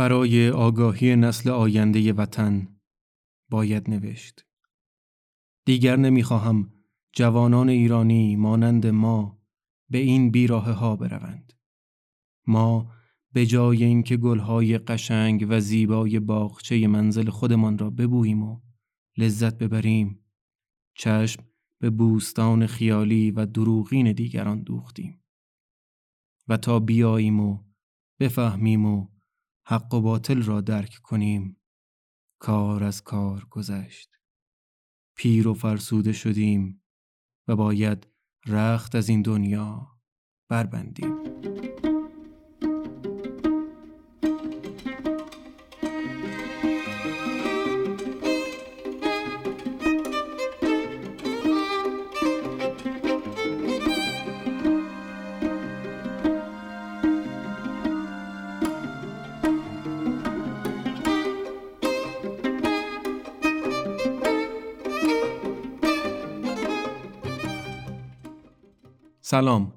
برای آگاهی نسل آینده وطن باید نوشت. دیگر نمی‌خواهم جوانان ایرانی مانند ما به این بیراه ها بروند. ما به جای اینکه گلهای قشنگ و زیبای باغچه منزل خودمان را ببوییم و لذت ببریم چشم به بوستان خیالی و دروغین دیگران دوختیم و تا بیاییم و بفهمیم و حق و باطل را درک کنیم. کار از کار گذشت. پیر و فرسوده شدیم و باید رخت از این دنیا بربندیم. سلام.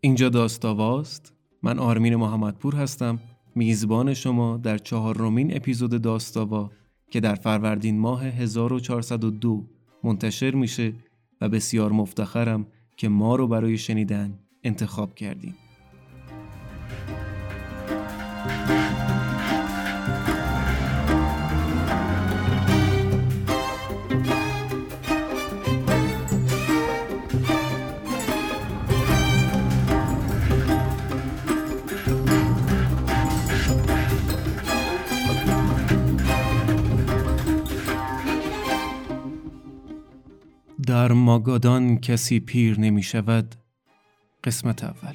اینجا داستاواست. من آرمین محمدپور هستم. میزبان شما در چهارمین اپیزود داستاوا که در فروردین ماه 1402 منتشر میشه و بسیار مفتخرم که ما رو برای شنیدن انتخاب کردیم در ماگادان کسی پیر نمی شود؟ قسمت اول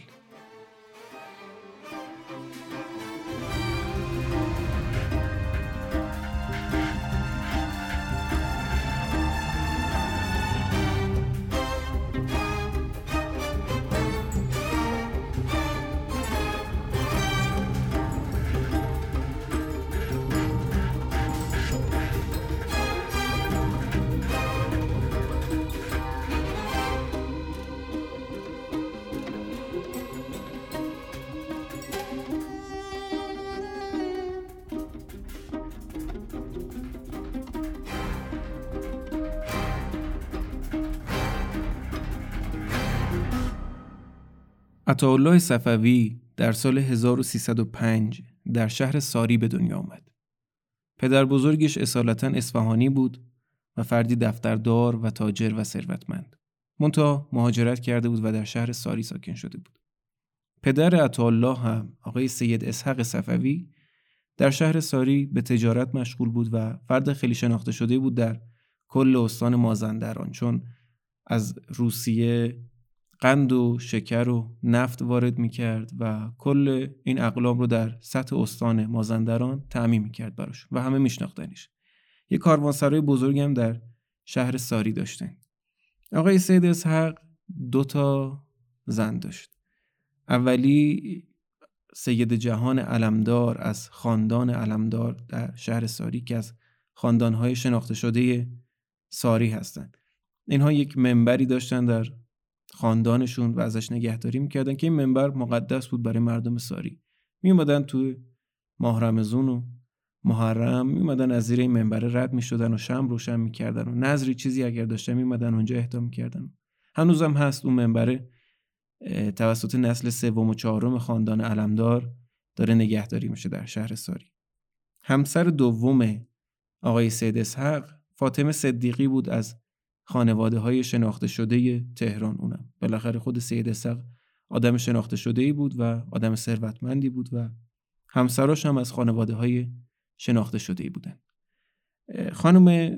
عطاالله صفوی در سال 1305 در شهر ساری به دنیا آمد. پدر بزرگش اصالتا اصفهانی بود و فردی دفتردار و تاجر و ثروتمند. منتها مهاجرت کرده بود و در شهر ساری ساکن شده بود. پدر عطاالله هم آقای سید اسحق صفوی در شهر ساری به تجارت مشغول بود و فرد خیلی شناخته شده بود در کل استان مازندران چون از روسیه قند و شکر و نفت وارد می‌کرد و کل این اقلام رو در سطح استان مازندران تعمین می‌کرد براش و همه میشناختنش. یه کاروانسرای بزرگی هم در شهر ساری داشتن. آقای سید اسحق دو تا زن داشت. اولی سید جهان علمدار از خاندان علمدار در شهر ساری که از خاندانهای شناخته شده ساری هستند اینها یک منبری داشتن در خاندانشون و ازش نگهداری می‌کردن که این منبر مقدس بود برای مردم ساری. میومدن تو ماه رمزون و محرم میومدن از زیر این منبر رد می‌شدن و شم روشن می‌کردن و نظری چیزی اگر داشتن میومدن اونجا اهدا می‌کردن. هنوزم هست اون منبر توسط نسل سوم و چهارم خاندان علمدار داره نگهداری میشه در شهر ساری. همسر دوم آقای سید اسحق فاطمه صدیقی بود از خانواده های شناخته شده تهران اونم بالاخره خود سید اسق آدم شناخته شده ای بود و آدم ثروتمندی بود و همسراش هم از خانواده های شناخته شده ای بودن خانم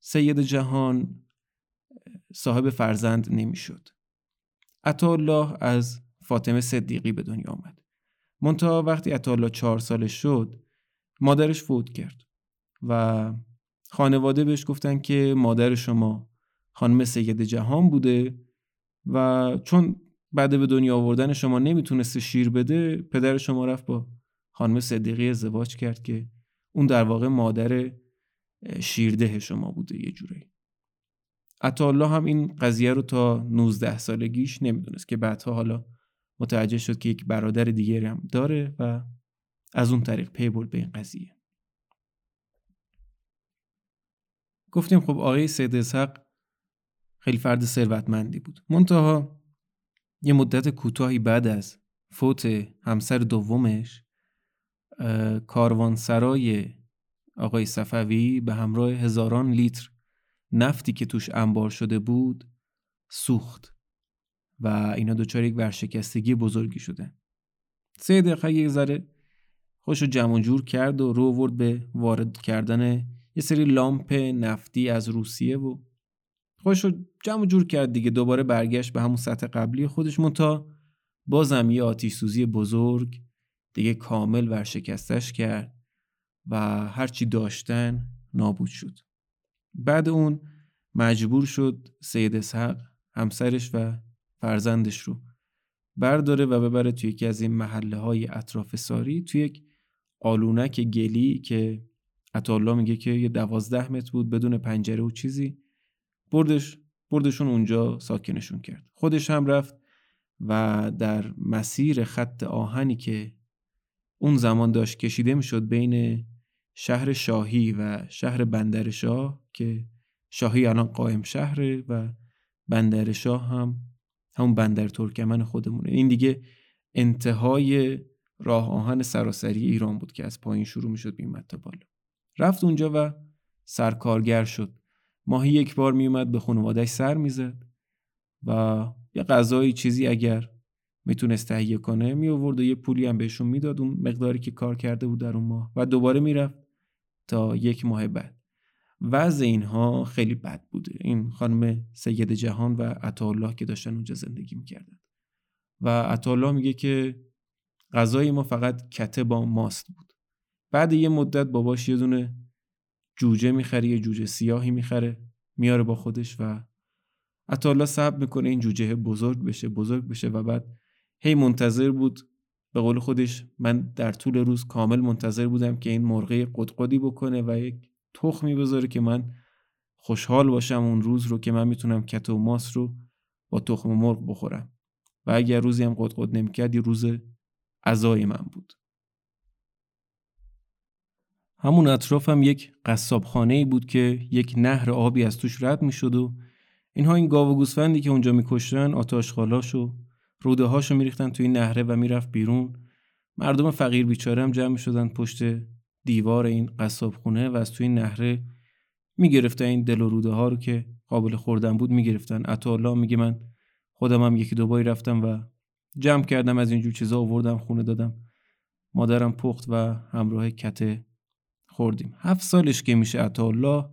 سید جهان صاحب فرزند نمی‌شد. الله از فاطمه صدیقی به دنیا آمد. منتها وقتی الله چهار سالش شد مادرش فوت کرد و خانواده بهش گفتن که مادر شما خانم سید جهان بوده و چون بعد به دنیا آوردن شما نمی‌تونسته شیر بده پدر شما رفت با خانم صدیقی ازدواج کرد که اون در واقع مادر شیرده شما بوده یه جوری الله هم این قضیه رو تا 19 سالگیش نمی‌دونست که بعدها حالا متوجه شد که یک برادر دیگری هم داره و از اون طریق پی برد به این قضیه. گفتیم خب آقای سید اسحق خیلی فرد ثروتمندی بود. منتها یه مدت کوتاهی بعد از فوت همسر دومش کاروانسرای آقای صفوی به همراه هزاران لیتر نفتی که توش انبار شده بود سوخت و اینا دچار یک ورشکستگی بزرگی شده سه دقیقه یک ذره خوش رو جمع جور کرد و رو ورد به وارد کردن یه سری لامپ نفتی از روسیه و خوش رو جمع جور کرد دیگه. دوباره برگشت به همون سطح قبلی خودش. تا بازم یه آتیش سوزی بزرگ دیگه کامل ورشکستش کرد و هرچی داشتن نابود شد. بعد اون مجبور شد سید اسحق همسرش و فرزندش رو برداره و ببره توی یکی از این محله های اطراف ساری توی یک آلونک گلی که عطالله میگه که یه دوازده متر بود بدون پنجره و چیزی. بردش بردشون اونجا ساکنشون کرد. خودش هم رفت و در مسیر خط آهنی که اون زمان داشت کشیده می‌شد بین شهر شاهی و شهر بندر شاه که شاهی الان قائم شهره و بندر شاه هم همون بندر ترکمن خودمونه. این دیگه انتهای راه آهن سراسری ایران بود که از پایین شروع می‌شد میومد تا بالا. رفت اونجا و سرکارگر شد. ماهی یک بار میومد به خانوادهش سر می‌زد و یه غذایی چیزی اگر می‌تونست تهیه کنه می آورد و یه پولی هم بهشون می‌داد اون مقداری که کار کرده بود در اون ماه. و دوباره می‌رفت تا یک ماه بعد. وضع اینها خیلی بد بوده. این خانم سید جهان و عطاالله که داشتن اونجا زندگی می‌کردن. و عطاالله میگه که غذای ما فقط کته با ماست بود. بعد یه مدت باباش یه دونه جوجه می‌خره یه جوجه سیاهی می‌خره میاره با خودش و عطاالله صبر می‌کنه این جوجه بزرگ بشه بزرگ بشه و بعد هی منتظر بود. به قول خودش من در طول روز کامل منتظر بودم که این مرغه قدقدی بکنه و یک تخمی بذاره که من خوشحال باشم اون روز رو که من می‌تونم کت و ماس رو با تخم مرغ بخورم. و اگر روزی هم قدقد نمی‌کرد یه روز عزای من بود. همون اطراف هم یک قصابخانه بود که یک نهر آبی از توش رد می‌شد و اینها این گاو و گوسفندی که اونجا میکشتن آتاشخالاش و روده هاشو میریختن توی این نهره و می‌رفت بیرون. مردم فقیر بیچاره هم جمع شدن پشت دیوار این قصاب خونه و از توی نهره می‌گرفتن این دل و روده ها رو که قابل خوردن بود می‌گرفتن. الله میگه من خودم هم یکی دو باری رفتم و جمع کردم از اینجور چیزا آوردم خونه دادم. مادرم پخت و همراه کته خوردیم. هفت سالش که میشه الله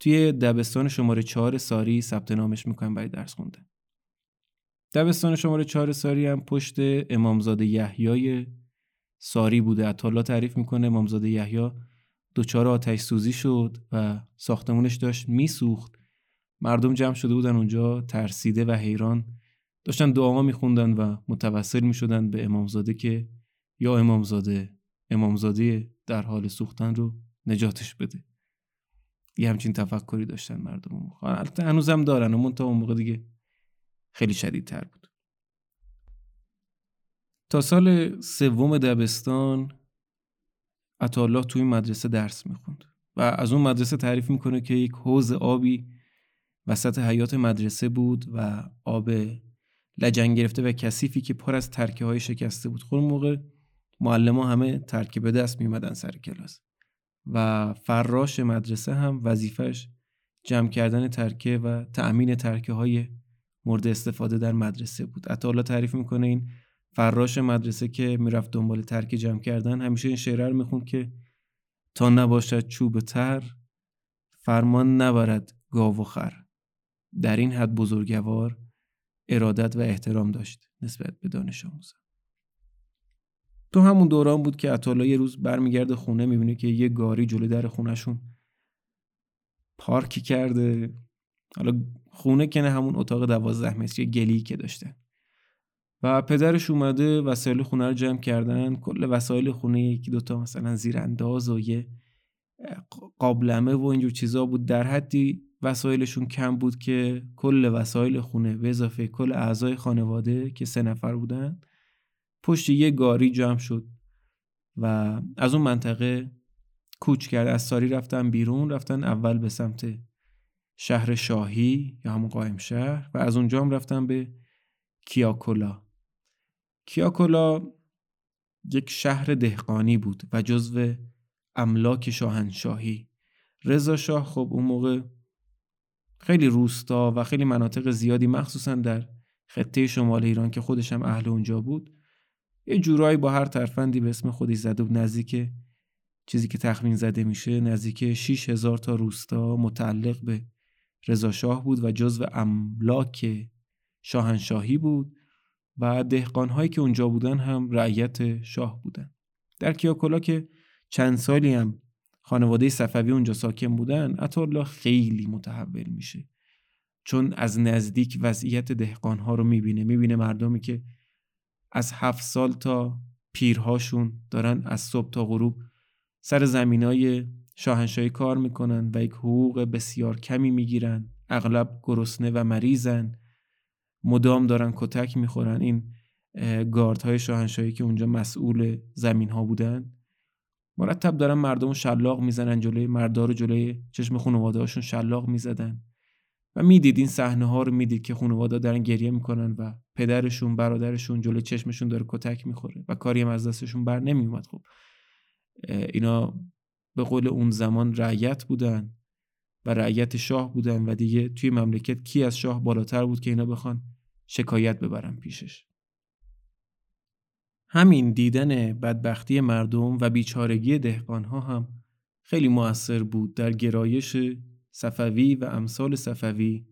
توی دبستان شماره چهار ساری ثبت نامش می‌کنم برای درس خونده. دبستان شماره چهار ساری هم پشت امامزاده یحیای ساری بوده. عطالا تعریف می‌کنه امامزاده یحیی دچار آتش سوزی شد و ساختمونش داشت میسوخت. مردم جمع شده بودن اونجا ترسیده و حیران. داشتن دعا میخوندن و متوسل می‌شدن به امامزاده که یا امامزاده امامزاده در حال سوختن رو نجاتش بده. یه همچین تفکری داشتن مردم البته هنوزم دارن اون تا اون موقع دیگه خیلی شدیدتر بود. تا سال سوم دبستان عطالله توی مدرسه درس می‌خوند و از اون مدرسه تعریف می‌کنه که یک حوز آبی وسط حیات مدرسه بود و آب لجن گرفته و کثیفی که پر از ترکه های شکسته بود. خود موقع معلم همه ترکه به دست میمدن سر کلاس و فراش مدرسه هم وظیفش جمع کردن ترکه و تأمین ترکه های مورد استفاده در مدرسه بود. عطا تعریف می‌کنه این فراش مدرسه که می‌رفت دنبال ترک جمع کردن همیشه این شعره رو می‌خوند که تا نباشد چوب تر فرمان نبرد گاو و خر. در این حد بزرگوار ارادت و احترام داشت نسبت به دانش آموزان. تو همون دوران بود که عطالا یه روز برمیگرده خونه می‌بینه که یه گاری جلوی در خونهشون پارکی کرده. حالا خونه که نه همون اتاق دوازده متری گلی که داشته. و پدرش اومده وسایل خونه رو جمع کردن. کل وسایل خونه یکی دوتا مثلا زیرانداز و یه قابلمه و اینجور چیزا بود. در حدی وسایلشون کم بود که کل وسایل خونه به اضافه کل اعضای خانواده که سه نفر بودن پشت یه گاری جمع شد و از اون منطقه کوچ کرد. از ساری رفتن بیرون رفتن اول به سمت شهر شاهی یا همون قایم شهر و از اونجا هم رفتن به کیاکولا. کیاکولا یک شهر دهقانی بود و جزو املاک شاهنشاهی. رضا شاه خب اون موقع خیلی روستا و خیلی مناطق زیادی مخصوصا در خطه شمال ایران که خودش هم اهل اونجا بود یه جورایی با هر ترفندی به اسم خودی زده بود نزدیک چیزی که تخمین زده میشه نزدیک 6000 تا روستا متعلق به رضا شاه بود و جزو املاک شاهنشاهی بود و دهقانهایی که اونجا بودن هم رعیت شاه بودن. در کیاکولا که چند سالی هم خانواده صفوی اونجا ساکن بودن عطاالله خیلی متحول میشه. چون از نزدیک وضعیت دهقانها رو می‌بینه. می‌بینه مردمی که از هفت سال تا پیرهاشون دارن از صبح تا غروب سر زمینای شاهنشاهی کار می‌کنن و یک حقوق بسیار کمی می‌گیرن اغلب گرسنه و مریضن. مدام دارن کتک می‌خورن. این های شاهنشاهی که اونجا مسئول زمین ها بودن. مرتب دارن مردم شلاق می‌زنن جلوی مردار و جلوی چشم خانواده هاشون شلاق می‌زدن. و می‌دید این صحنه ها رو می‌دید که خانواده دارن گریه می‌کنن و پدرشون برادرشون جلوی چشمشون داره کتک می‌خوره و کاری هم از دستشون بر نمیومد خب اینا به قول اون زمان رعیت بودن و رعیت شاه بودن و دیگه توی مملکت کی از شاه بالاتر بود که اینا بخوان شکایت ببرن پیشش. همین دیدن بدبختی مردم و بیچارگی دهقانها هم خیلی موثر بود در گرایش صفوی و امثال صفوی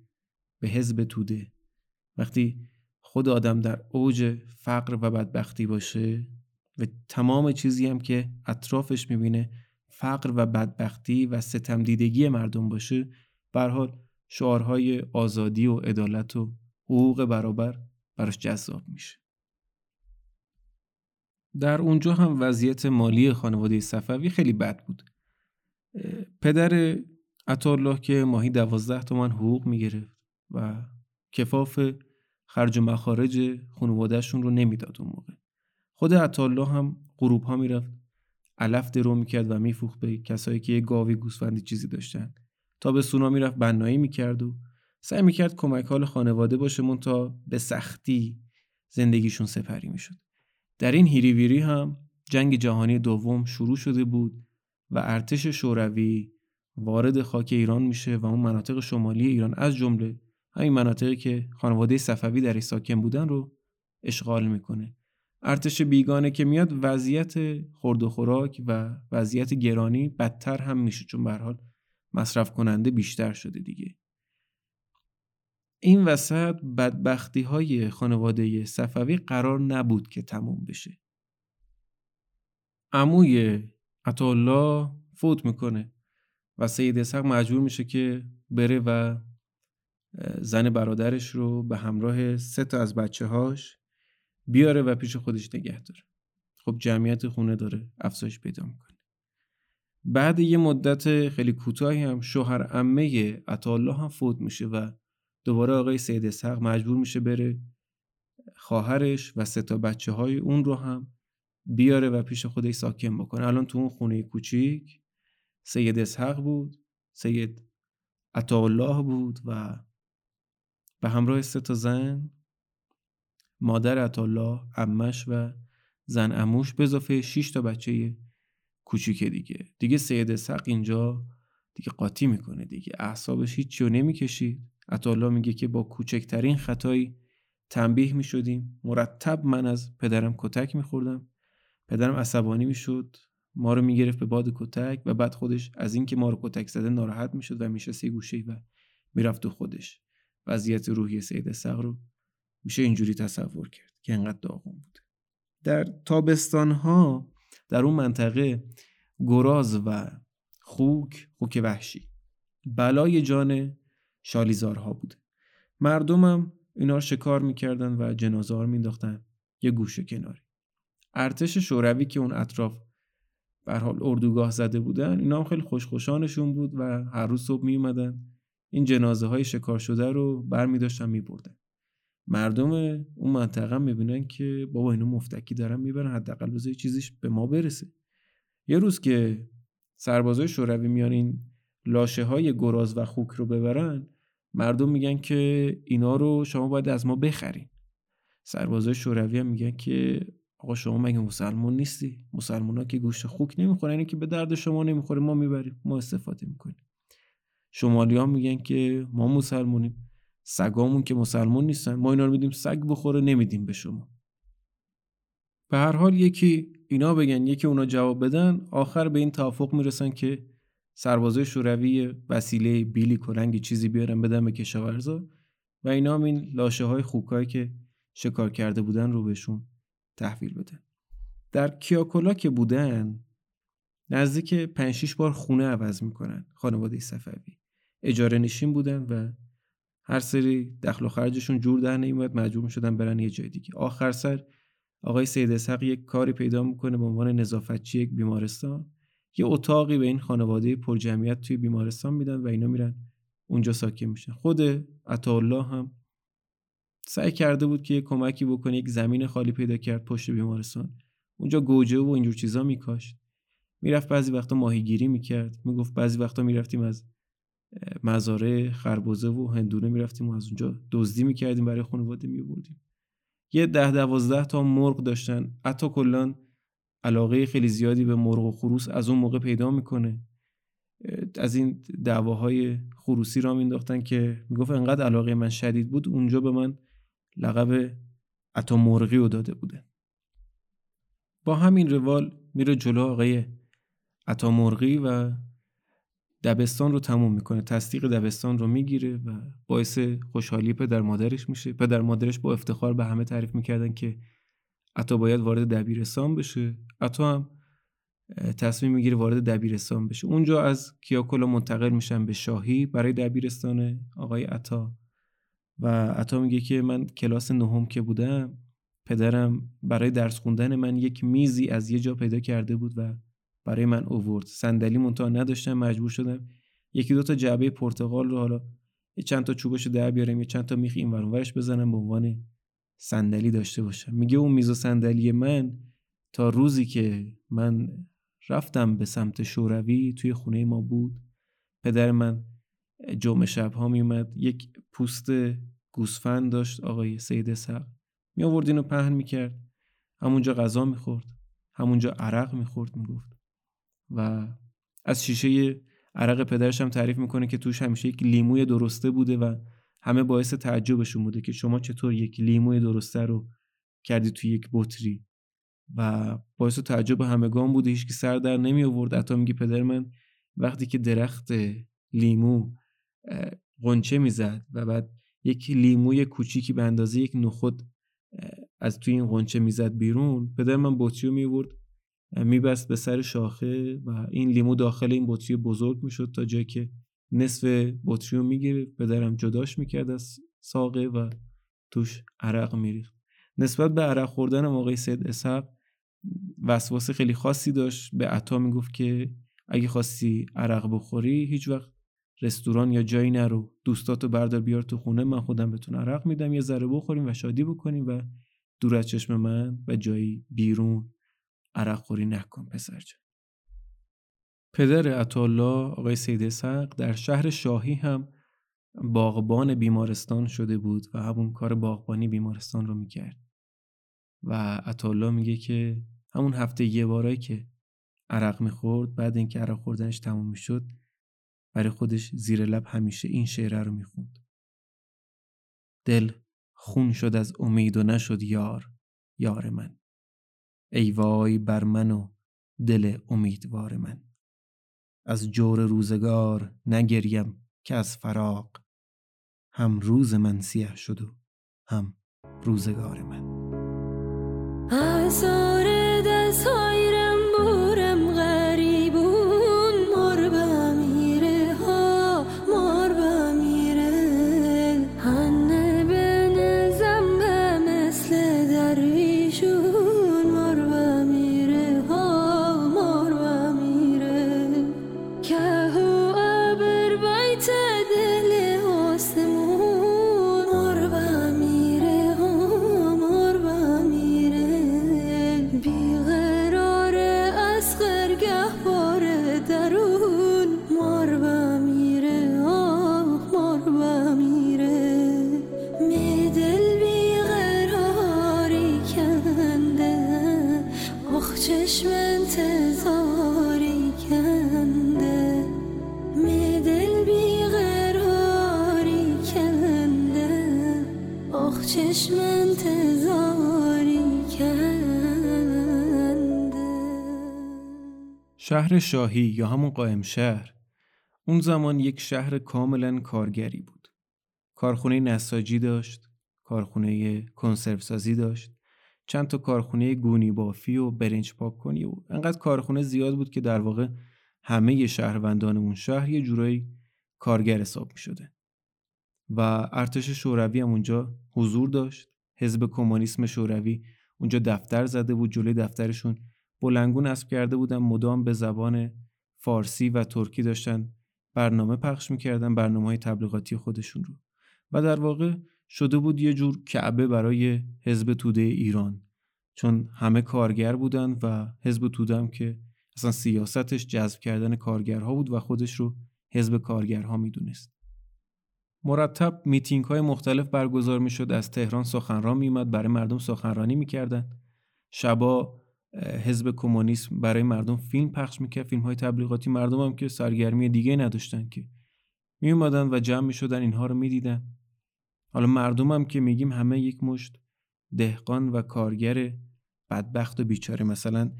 به حزب توده. وقتی خود آدم در اوج فقر و بدبختی باشه و تمام چیزی هم که اطرافش می‌بینه فقر و بدبختی و ستم دیدگی مردم باشه بر حال شعارهای آزادی و عدالت و حقوق برابر براش جذاب میشه. در اونجا هم وضعیت مالی خانواده صفوی خیلی بد بود. پدر عطالله که ماهی دوازده تومن حقوق می‌گرفت و کفاف خرج و مخارج خانوادهشون رو نمی‌داد اون موقع. خود عطالله هم غروب ها می‌رفت علف درو می‌کرد و میفروخت به کسایی که یه گاوی گوسفندی چیزی داشتن. تا به سونا می‌رفت بنایی می‌کرد و سعی می‌کرد کمک حال خانواده باشه مون تا به سختی زندگیشون سپری می‌شد. در این هیریویری هم جنگ جهانی دوم شروع شده بود و ارتش شوروی وارد خاک ایران میشه و اون مناطق شمالی ایران از جمله همین مناطقی که خانواده صفوی در ساکن بودن رو اشغال می‌کنه. ارتش بیگانه که میاد وضعیت خورد و خوراک و وضعیت گرانی بدتر هم میشه چون به حال مصرف کننده بیشتر شده دیگه. این وسط بدبختی های خانواده صفوی قرار نبود که تموم بشه. عموی عطالله فوت می‌کنه. و سید اسحق مجبور میشه که بره و زن برادرش رو به همراه سه تا از بچه هاش بیاره و پیش خودش نگه داره. خب جمعیت خونه داره افزایش پیدا می‌کنه. بعد یه مدت خیلی کوتاهی هم شوهر عمه عطالله هم فوت میشه و دوباره آقای سید اسحق مجبور میشه بره خواهرش و سه تا بچه های اون رو هم بیاره و پیش خودش ساکن بکنه. الان تو اون خونه کوچیک سید اسحق بود سید عطاالله بود و به همراه سه تا زن مادر عطالله امش و زن اموش به اضافه 6 تا بچه کوچیک دیگه. دیگه سید اسحق اینجا دیگه قاطی می‌کنه دیگه. اعصابش هیچ رو نمی‌کشید. عطالله میگه که با کوچکترین خطایی تنبیه می‌شدیم. مرتب من از پدرم کتک میخوردم. پدرم عصبانی می‌شد. ما رو می‌گرفت به باد کتک و بعد خودش از اینکه ما رو کتک زده ناراحت می‌شد و میشه سی گوشه و می‌رفت تو خودش. وضعیت روحی سید سق رو میشه اینجوری تصور کرد که انقدر داغون بود. در تابستان ها در اون منطقه گراز و خوک خوک وحشی بلای جان شالیزارها بود. مردمم اینا رو شکار می‌کردن و جنازه ها رو مینداختن یه گوشه کناری. ارتش شوروی که اون اطراف بر حال اردوگاه زده بودن اینا هم خیلی خوشخوشانشون بود و هر روز صبح می اومدن این جنازه های شکار شده رو بر می داشتن می بردن. مردم اون منطقه می‌بینن که بابا اینو مفتکی دارن می‌برن حداقل بذار چیزیش به ما برسه. یه روز که سربازای شوروی میان این لاشه های گراز و خوک رو ببرن مردم میگن که اینا رو شما باید از ما بخرین. سربازای شوروی هم میگن که آقا شما مگه مسلمون نیستی؟ مسلمان ها که گوشت خوک نمی‌خورن اینه که به درد شما نمی‌خوره ما می‌بریم ما استفاده می‌کنیم. شمالی ها میگن که ما مسلمونیم. سگامون که مسلمون نیستن. ما اینا رو میدیم سگ بخوره نمیدیم به شما. به هر حال یکی اینا بگن یکی اونا جواب بدن آخر به این توافق می‌رسن که سربازای شوروی وسیله بیلی کلنگ چیزی بیارن بدن به کشاورزا و اینا هم این لاشه های خوکایی که شکار کرده بودن رو بهشون تحویل بدن در کیاکولا که بودن نزدیک 5 6 بار خونه عوض می‌کنن خانواده صفوی. اجاره نشین بودن و هر سری دخل و خرجشون جور در نمیاد مجبور می‌شدن برن یه جای دیگه. آخر سر آقای سید اسحق یک کاری پیدا می‌کنه به عنوان نظافتچی یک بیمارستان. یه اتاقی به این خانواده پرجمعیت توی بیمارستان میدن و اینا میرن اونجا ساکن میشن. خود عطاالله هم سعی کرده بود که یه کمکی بکنه یک زمین خالی پیدا کرد پشت بیمارستان. اونجا گوجه و اینجور چیزا میکاشت. می‌رفت بعضی وقتا ماهیگیری می‌کرد. می‌گفت بعضی وقتا می‌رفتیم از مزاره خربوزه و هندونه می‌رفتیم و از اونجا دزدی می‌کردیم برای خانواده میبردیم یه ده دوازده تا مرغ داشتن. حتی کلان علاقه خیلی زیادی به مرغ و خروس از اون موقع پیدا می‌کنه. از این دعواهای خروسی را مینداختن که می‌گفت انقدر علاقه من شدید بود اونجا به من لقب عطا مرغی رو داده بوده. با همین روال میره جلو آقای عطا مرغی و دبستان رو تموم می‌کنه. تصدیق دبستان رو می‌گیره و باعث خوشحالی پدر مادرش میشه. پدر مادرش با افتخار به همه تعریف می‌کردن که عطا باید وارد دبیرستان بشه. عطا هم تصمیم می‌گیره وارد دبیرستان بشه. اونجا از کیاکولا منتقل میشن به شاهی برای دبیرستان آقای عطا. و عطا میگه که من کلاس نهم که بودم پدرم برای درس خوندن من یک میزی از یه جا پیدا کرده بود و برای من اوورد صندلی منتها نداشتم مجبور شدم یکی دو تا جعبه پرتقال رو حالا یه چند تا چوبش رو در بیارم یه چند تا میخ این ورش بزنم به عنوان صندلی داشته باشم. میگه اون میز و صندلی من تا روزی که من رفتم به سمت شوروی توی خونه ما بود پدر من جمعه شب ها میومد یک پوست گوسفند داشت آقای سید سق می آورد اینو پهن می‌کرد. همونجا غذا می‌خورد. همونجا عرق می‌خورد می‌گفت. و از شیشه عرق پدرش هم تعریف می‌کنه که توش همیشه یک لیموی درسته بوده و همه باعث تعجبشون بوده که شما چطور یک لیموی درسته رو کردی توی یک بطری. و باعث تعجب همگان بوده هیچ که سر در نمی آورد حتی میگه پدر من وقتی که درخت لیمو قنچه می‌زد و بعد یک لیموی کوچیکی به اندازه یک نخود از توی این قنچه می‌زد بیرون. پدر من بطری رو میورد میبست به سر شاخه و این لیمو داخل این بطری بزرگ می‌شد تا جایی که نصف بطری رو می‌گیره پدرم جداش می‌کرد از ساقه و توش عرق میریخت. نسبت به عرق خوردن موقع سید اسحق وسواس خیلی خاصی داشت. به عطا می‌گفت که اگه خواستی عرق بخوری هیچ وقت رستوران یا جایی نرو. دوستاتو بردار بیار تو خونه. من خودم بهتون عرق میدم. یه ذره بخوریم و شادی بکنیم و دور از چشم من و جایی بیرون عرق خوری نکن پسر جان. پدر عطالله آقای سید سق در شهر شاهی هم باغبان بیمارستان شده بود و همون کار باغبانی بیمارستان رو می‌کرد. و عطالله میگه که همون هفته یه بارایی که عرق می‌خورد بعد اینکه عرق خوردنش تموم می‌شد برای خودش زیر لب همیشه این شعره رو می‌خوند. دل خون شد از امید و نشد یار یار من. ای وای بر من و دل امیدوار من. از جور روزگار نگریم که از فراق. هم روز من سیه شد و هم روزگار من. شهر شاهی یا همون قائم شهر اون زمان یک شهر کاملا کارگری بود. کارخونه نساجی داشت، کارخونه کنسرو سازی داشت، چند تا کارخونه گونی بافی و برنج پاک کنی و انقدر کارخونه زیاد بود که در واقع همه شهروندان اون شهر یه جورایی کارگر حساب می شده. و ارتش شوروی هم اونجا حضور داشت. حزب کمونیسم شوروی اونجا دفتر زده بود جلوی دفترشون بلنگون اسب کرده بودن مدام به زبان فارسی و ترکی داشتن برنامه پخش می‌کردن برنامه های تبلیغاتی خودشون رو. و در واقع شده بود یه جور کعبه برای حزب توده ایران. چون همه کارگر بودن و حزب توده هم که اصلا سیاستش جذب کردن کارگرها بود و خودش رو حزب کارگرها می‌دونست. مرتب میتینگ های مختلف برگزار می‌شد. از تهران سخنران میومد برای مردم سخنرانی می‌کردن. شبا حزب کمونیسم برای مردم فیلم پخش می‌کرد. فیلم های تبلیغاتی مردم هم که سرگرمی دیگه نداشتن که می اومدن و جمع می‌شدن اینها رو می‌دیدن. حالا مردم هم که میگیم همه یک مشت دهقان و کارگر بدبخت و بیچاره. مثلا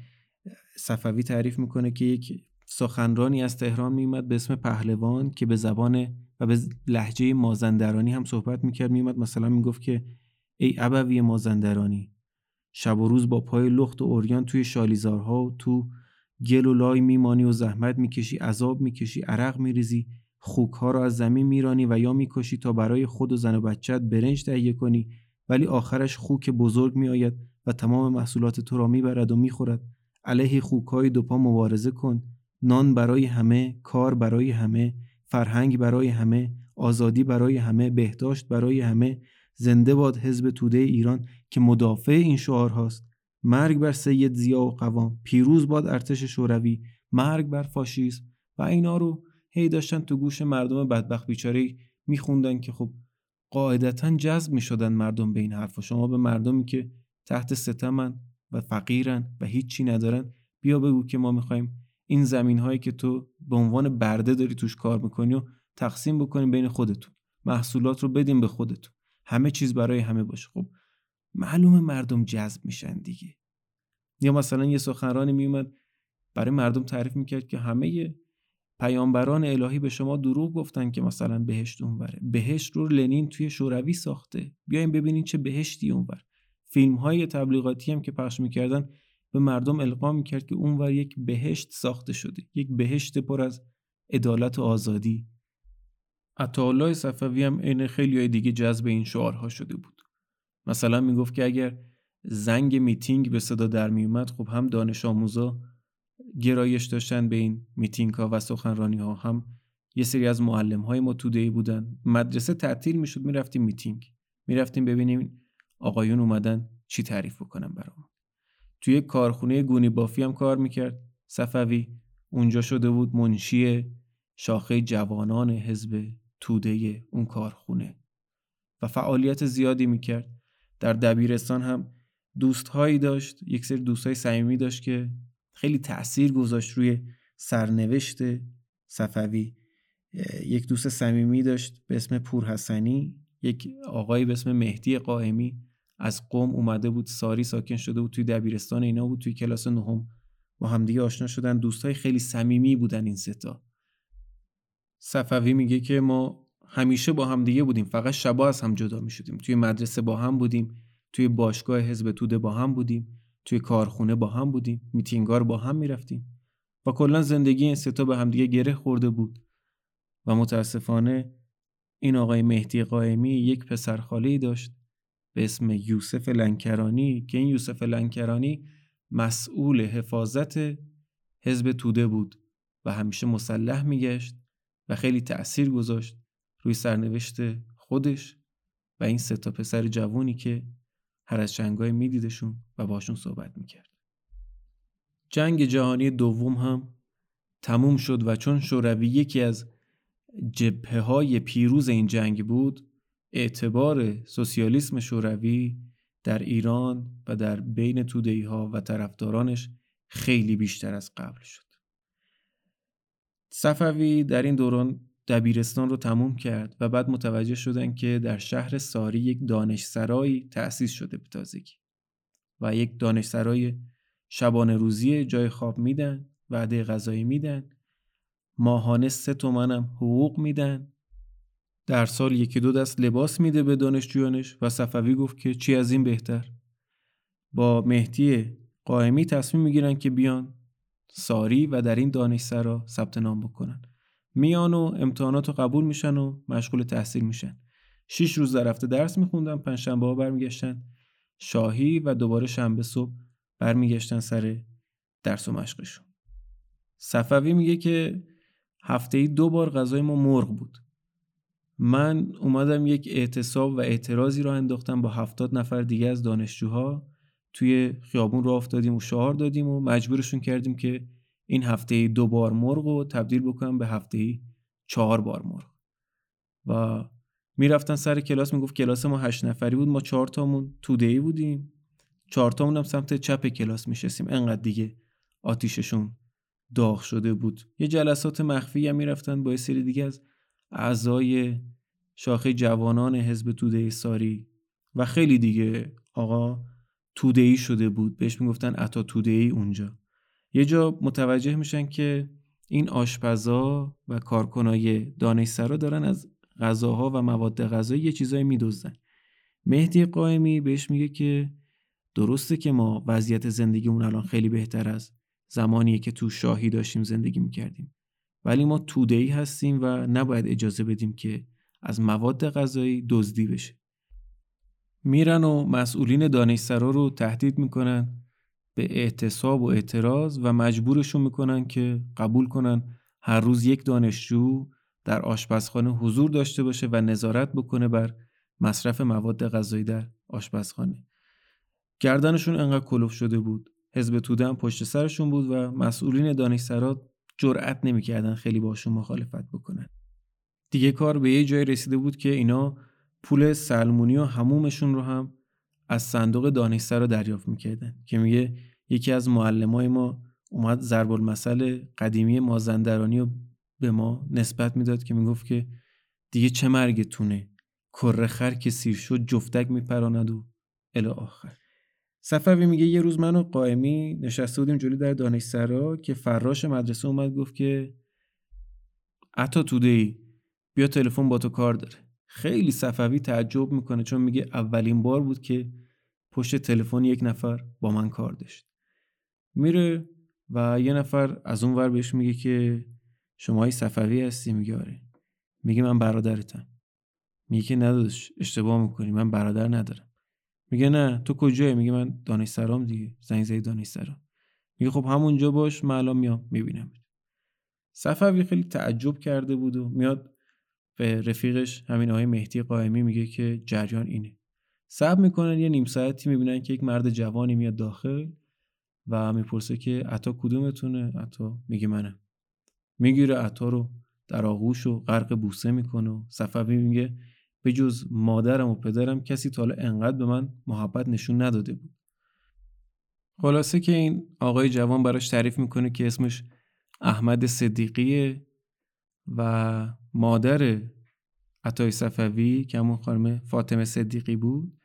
صفوی تعریف می‌کنه که یک سخنرانی از تهران میومد به اسم پهلوان که به زبان و به لحجه مازندرانی هم صحبت می‌کرد. میومد مثلا می‌گفت که ای ابوی مازندرانی شب و روز با پای لخت و اوریان توی شالیزارها و تو گل و لای میمانی و زحمت می‌کشی عذاب می‌کشی عرق میریزی خوک ها را از زمین میرانی و یا می‌کشی تا برای خود و زن و بچت برنج تهیه کنی ولی آخرش خوک بزرگ میآید و تمام محصولات تو را می‌برد و می‌خورد. علیه خوک های دو پا مبارزه کن. نان برای همه کار برای همه فرهنگ برای همه آزادی برای همه بهداشت برای همه. زنده باد حزب توده ایران. که مدافع این شعار هاست. مرگ بر سید زیا و قوام. پیروز باد ارتش شوروی. مرگ بر فاشیسم. و اینا رو هی داشتن تو گوش مردم بدبخت بیچاره میخوندن که خب قاعدتا جذب می‌شدن مردم به این حرف شما به مردمی که تحت ستمن و فقیرن و هیچی ندارن بیا بگو که ما می‌خوایم این زمین هایی که تو به عنوان برده داری توش کار می‌کنی و تقسیم بکنیم بین خودتون. محصولات رو بدیم به خودتون. همه چیز برای همه باشه. خب معلومه مردم جذب میشن دیگه. یا مثلا یه سخنرانی میومد برای مردم تعریف می‌کرد که همه پیامبران الهی به شما دروغ گفتن که مثلا بهشت اونوره. بهشت رو لنین توی شوروی ساخته. بیاین ببینین چه بهشتی اونور. فیلم های تبلیغاتی هم که پخش می‌کردن به مردم القا می‌کرد که اونور یک بهشت ساخته شده. یک بهشت پر از عدالت و آزادی. عطاالله صفوی هم عین خیلی های دیگه جذب این شعارها شده بود. مثلا می‌گفت که اگر زنگ میتینگ به صدا در میومد خب هم دانش آموزا گرایش داشتن به این میتینگ ها و سخنرانی ها هم یه سری از معلم های ما توده‌ای بودن. مدرسه تعطیل می‌شد می‌رفتیم میتینگ. می‌رفتیم ببینیم آقایون اومدن چی تعریف بکنن برامون. توی کارخونه گونی بافی هم کار می‌کرد. صفوی اونجا شده بود منشی شاخه جوانان حزب توده اون کارخونه و فعالیت زیادی می‌کرد. در دبیرستان هم دوستهایی داشت یک سری دوستهای صمیمی داشت که خیلی تاثیر گذاشت روی سرنوشت صفوی. یک دوست صمیمی داشت به اسم پورحسنی یک آقایی به اسم مهدی قائمی از قوم اومده بود ساری ساکن شده بود توی دبیرستان اینا بود توی کلاس نهم با همدیگه آشنا شدن. دوستای خیلی صمیمی بودن این ستا صفوی میگه که ما همیشه با هم دیگه بودیم. فقط شبا از هم جدا می شدیم توی مدرسه با هم بودیم. توی باشگاه حزب توده با هم بودیم. توی کارخونه با هم بودیم. میتینگار با هم می‌رفتیم. و کلا زندگی این ستا به هم دیگه گره خورده بود. و متاسفانه این آقای مهدی قائمی یک پسرخاله داشت به اسم یوسف لنکرانی که این یوسف لنکرانی مسئول حفاظت حزب توده بود و همیشه مسلح میگشت و خیلی تأثیر گذاشت. روی سرنوشت خودش و این سه تا پسر جوونی که هر از جنگای میدیدشون و باشون صحبت می‌کرد. جنگ جهانی دوم هم تموم شد و چون شوروی یکی از جبهه های پیروز این جنگ بود اعتبار سوسیالیسم شوروی در ایران و در بین تودهی ها و طرفدارانش خیلی بیشتر از قبل شد صفوی در این دوران دبیرستان رو تموم کرد و بعد متوجه شدن که در شهر ساری یک دانشسرایی تأسیس شده به تازگی و یک دانشسرای شبانه روزی جای خواب میدن وعده غذایی میدن ماهانه سه تومنم حقوق میدن. در سال یکی دو دست لباس میده به دانشجویانش و صفوی گفت که چی از این بهتر؟ با مهدی قائمی تصمیم می‌گیرن که بیان ساری و در این دانشسرا ثبت نام بکنن. میان و امتحانات رو قبول میشن و مشغول تحصیل میشن. شیش روز در هفته درس میخوندن پنجشنبه ها برمیگشتن. شاهی و دوباره شنبه صبح برمیگشتن سر درس و مشقشون. صفوی میگه که هفته ای دو بار غذای ما مرغ بود. من اومدم یک اعتصاب و اعتراضی را انداختم با هفتاد نفر دیگه از دانشجوها. توی خیابون را افتادیم و شعار دادیم و مجبورشون کردیم که این هفته دو بار مرغ رو تبدیل بکنم به هفته چهار بار مرغ. و می‌رفتن سر کلاس می‌گفت کلاس ما هشت نفری بود ما چهار تامون تودهی بودیم. چهار تامون هم سمت چپ کلاس میشستیم. انقدر دیگه آتیششون داغ شده بود. یه جلسات مخفی هم می‌رفتن با یه سری دیگه از اعضای شاخه جوانان حزب توده ساری و خیلی دیگه آقا توده شده بود. بهش می‌گفتن عطا توده اونجا. یه جا متوجه میشن که این آشپزا و کارکنای دانشسرا دارن از غذاها و مواد غذایی یه چیزایی میدوزن مهدی قائمی بهش میگه که درسته که ما وضعیت زندگیمون الان خیلی بهتر از زمانیه که تو شاهی داشتیم زندگی می‌کردیم. ولی ما تودهی هستیم و نباید اجازه بدیم که از مواد غذایی دزدی بشه. میرن و مسئولین دانشسرا رو تهدید می‌کنن. به اعتصاب و اعتراض و مجبورشون می‌کنن که قبول کنن هر روز یک دانشجو در آشپزخانه حضور داشته باشه و نظارت بکنه بر مصرف مواد غذایی در آشپزخانه. گردنشون انقدر کلوف شده بود. حزب توده هم پشت سرشون بود و مسئولین دانشسرا جرأت نمی‌کردن خیلی باشون مخالفت بکنن. دیگه کار به یه جای رسیده بود که اینا پول سلمونی و همومشون رو هم از صندوق دانشسرا دریافت می‌کردن که میگه یکی از معلمای ما اومد ضرب المثل قدیمی مازندرانی رو به ما نسبت می‌داد که می‌گفت که دیگه چه مرگتونه؟ کره خر که سیر شد جفتک میپراند و الی آخر. صفوی میگه یه روز من و قائمی نشسته بودیم جلوی در دانشسرا که فراش مدرسه اومد گفت که عطا توده ای بیا تلفن با تو کار داره. خیلی صفوی تعجب می‌کنه چون میگه اولین بار بود که پشت تلفن یک نفر با من کار داشت. میره و یه نفر از اون ور بهش میگه که شمایی صفوی هستی؟ میگه آره. میگه من برادرتم. میگه که ندادش اشتباه می‌کنی من برادر ندارم. میگه نه تو کجایی؟ میگه من دانشسرام دیگه زنگ زدی دانشسرام. میگه خب همونجا باش من الان میام می‌بینم صفوی خیلی تعجب کرده بود و میاد به رفیقش همین آقای مهدی قائمی میگه که جریان اینه. صبر می‌کنن یه نیم ساعتی می‌بینن که یک مرد جوانی میاد داخل. و می‌پرسه که عطا کدومتونه؟ عطا میگه منم. می‌گیره عطا رو در آغوش و غرق بوسه می‌کنه و صفوی میگه به جز مادرم و پدرم کسی تا انقدر به من محبت نشون نداده بود. خلاصه که این آقای جوان براش تعریف می‌کنه که اسمش احمد صدیقیه و مادر عطای صفوی که همون خانم فاطمه صدیقی بود.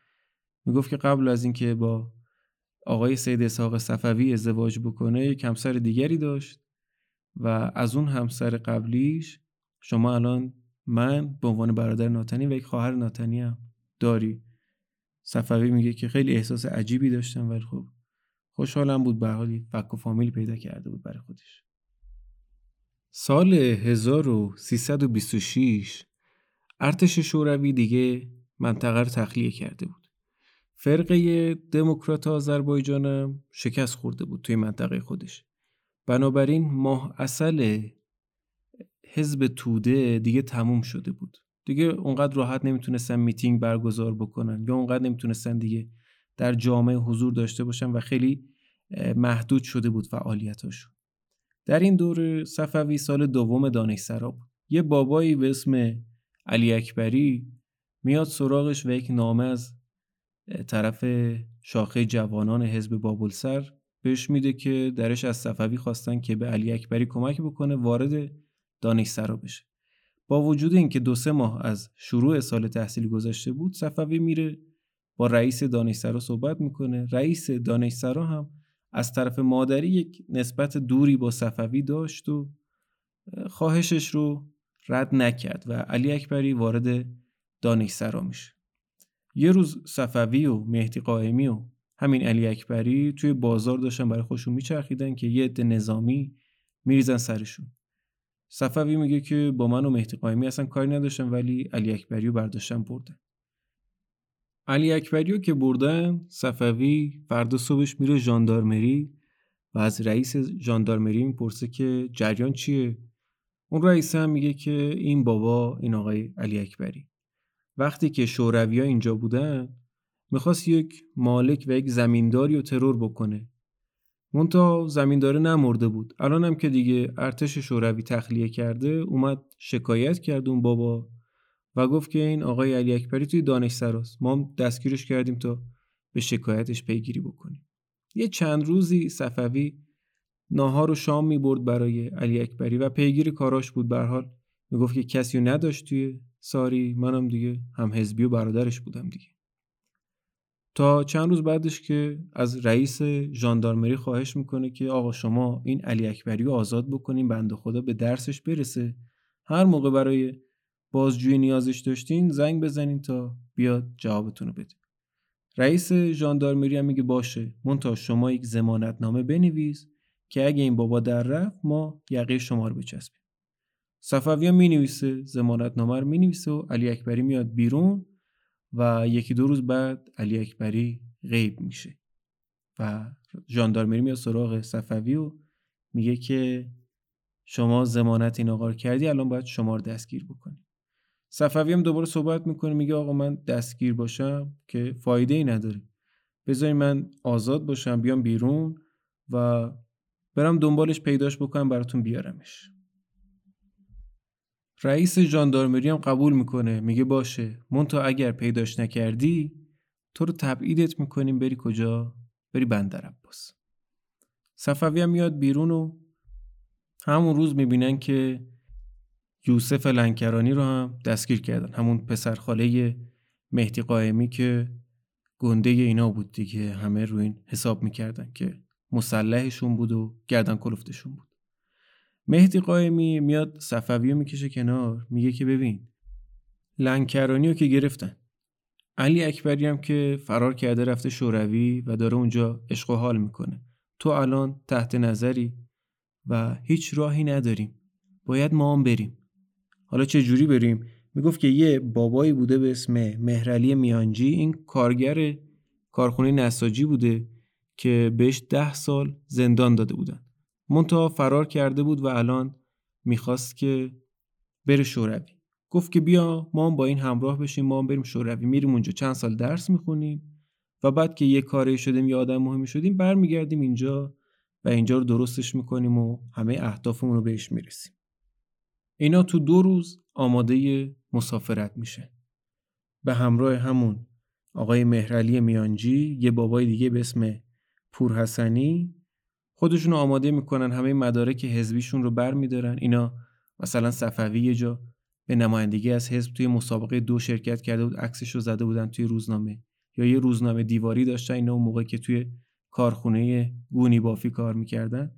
می‌گفت که قبل از اینکه با آقای سید اسحاق صفوی ازدواج بکنه یک همسر دیگری داشت و از اون همسر قبلیش شما الان من به عنوان برادر ناتنی و یک خواهر ناتنی هم داری. صفوی میگه که خیلی احساس عجیبی داشتم ولی خب خوشحالم بود. به حالی فک و فامیلی پیدا کرده بود برای خودش. سال 1326 ارتش شوروی دیگه منطقه رو تخلیه کرده بود. فرقه دموکرات آذربایجان شکست خورده بود توی منطقه خودش. بنابراین ماه اصل حزب توده دیگه تموم شده بود. دیگه اونقدر راحت نمی‌تونستن میتینگ برگزار بکنن یا اونقدر نمی‌تونستن دیگه در جامعه حضور داشته باشن و خیلی محدود شده بود فعالیتاشون. در این دور صفوی سال دوم دانشسرا بود. یه بابایی به اسم علی اکبری میاد سراغش و یک نامه از طرف شاخه جوانان حزب بابلسر بهش میده که درش از صفوی خواستن که به علی اکبری کمک بکنه وارد دانشسرا بشه. با وجود اینکه دو سه ماه از شروع سال تحصیلی گذشته بود صفوی میره با رئیس دانشسرا صحبت می‌کنه. رئیس دانشسرا هم از طرف مادری یک نسبت دوری با صفوی داشت و خواهشش رو رد نکرد و علی اکبری وارد دانشسرا میشه. یه روز صفوی و مهدی قائمی و همین علی اکبری توی بازار داشتن برای خودشون میچرخیدن که یه عده نظامی میریزن سرشون. صفوی میگه که با من و مهدی قائمی اصلا کاری نداشتن ولی علی اکبری رو برداشتن بردن. علی اکبری رو که بردن صفوی فردا صبحش میره ژاندارمری و از رئیس ژاندارمری می‌پرسه که جریان چیه؟ اون رئیس هم میگه که این بابا این آقای علی اکبری. وقتی که شوروی اینجا بودن می‌خواست یک مالک و یک زمینداری رو ترور بکنه. مونتا زمینداره نمرده بود. الان هم که دیگه ارتش شوروی تخلیه کرده اومد شکایت کرد اون بابا و گفت که این آقای علی اکبری توی دانشسراست ما هم دستگیرش کردیم تا به شکایتش پیگیری بکنیم. یه چند روزی صفوی ناهار و شام می برد برای علی اکبری و پیگیر کاراش بود. به حال می‌گفت که کسی نداشت توی ساری منم دیگه هم حزبی و برادرش بودم دیگه. تا چند روز بعدش که از رئیس ژاندارمری خواهش می‌کنه که آقا شما این علی اکبری رو آزاد بکنین بنده خدا به درسش برسه. هر موقع برای بازجویی نیازش داشتین زنگ بزنین تا بیاد جوابتون رو بده. رئیس ژاندارمری هم میگه باشه. مونتا شما یک نامه بنویس که اگه این بابا در رفت ما یقه شما رو بچسبیم. صفوی هم می‌نویسه نامه رو می‌نویسه و علی اکبری میاد بیرون و یکی دو روز بعد علی اکبری غیب میشه. و ژاندارمری میاد سراغ صفوی و میگه که شما زمانت این آقا کردی الان باید شما رو دستگیر بکنی. صفوی هم دوباره صحبت می‌کنه میگه آقا من دستگیر باشم که فایده ای نداره. بذاری من آزاد باشم بیام بیرون و برم دنبالش پیداش بکنم براتون بیارمش. رئیس ژاندارمری هم قبول می‌کنه. میگه باشه. مونتا اگر پیداش نکردی تو رو تبعیدت می‌کنیم. بری کجا؟ بری بندر عباس. صفوی هم میاد بیرون و همون روز می‌بینن که یوسف لنکرانی رو هم دستگیر کردن. همون پسر خاله مهدی قائمی که گنده اینا بود دیگه. همه رو این حساب می‌کردن که مسلحشون بود و گردن کلفتشون بود. مهدی قائمی میاد صفوی رو می‌کشه کنار میگه که ببین لنکرانی رو که گرفتن. علی اکبری هم که فرار کرده رفته شوروی و داره اونجا عشق و حال می‌کنه. تو الان تحت نظری و هیچ راهی نداریم. باید ما هم بریم. حالا چه جوری بریم؟ می‌گفت که یه بابایی بوده به اسم مهرعلی میانجی این کارگر کارخونه نساجی بوده که بهش ده سال زندان داده بودن. منتها فرار کرده بود و الان می‌خواست که بره شوروی. گفت که بیا ما هم با این همراه بشیم ما هم بریم شوروی. میریم اونجا. چند سال درس می‌خونیم و بعد که یه کاری شدیم یه آدم مهمی شدیم برمیگردیم اینجا و اینجا رو درستش می‌کنیم و همه اهدافمون رو بهش می‌رسیم. اینا تو دو روز آماده مسافرت میشه. به همراه همون آقای مهرعلی میانجی یه بابای دیگه به اسم پورحسنی خودشون رو آماده می‌کنن همه مدارک حزبیشون رو بر میدارن اینا مثلا صفوی یه جا به نمایندگی از حزب توی مسابقه دو شرکت کرده بود عکسش رو زده بودن توی روزنامه. یا یه روزنامه دیواری داشتن اینا اون موقع که توی کارخونه گونی بافی کار می‌کردن.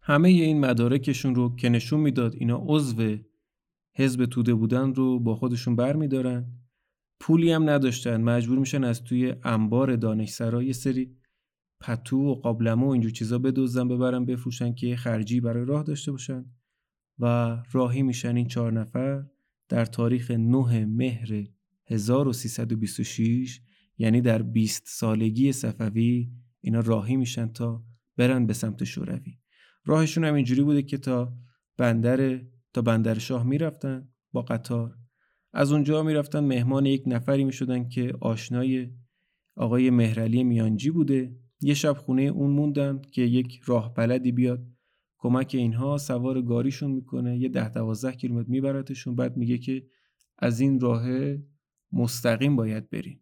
همه این مدارکشون رو که نشون می‌داد اینا عضو حزب توده بودن رو با خودشون بر میدارن پولی هم نداشتن مجبور میشن از توی انبار دانشسرا یه سری پتو و قابلمه و اینجور چیزا بدوزن ببرن بفروشن که خرجی برای راه داشته باشن. و راهی میشن این چهار نفر در تاریخ 9 مهر 1326 یعنی در 20 سالگی صفوی اینا راهی میشن تا برن به سمت شوروی. راهشون هم اینجوری بوده که تا بندر تا بندر شاه می‌رفتن با قطار. از اونجا می‌رفتن مهمان یک نفری می‌شدن که آشنای آقای مهرعلی میانجی بوده. یه شب خونه اون موندن که یک راه بلدی بیاد. کمک اینها سوار گاریشون می‌کنه یه ده دوازده کیلومتر میبرتشون بعد میگه که از این راه مستقیم باید برین.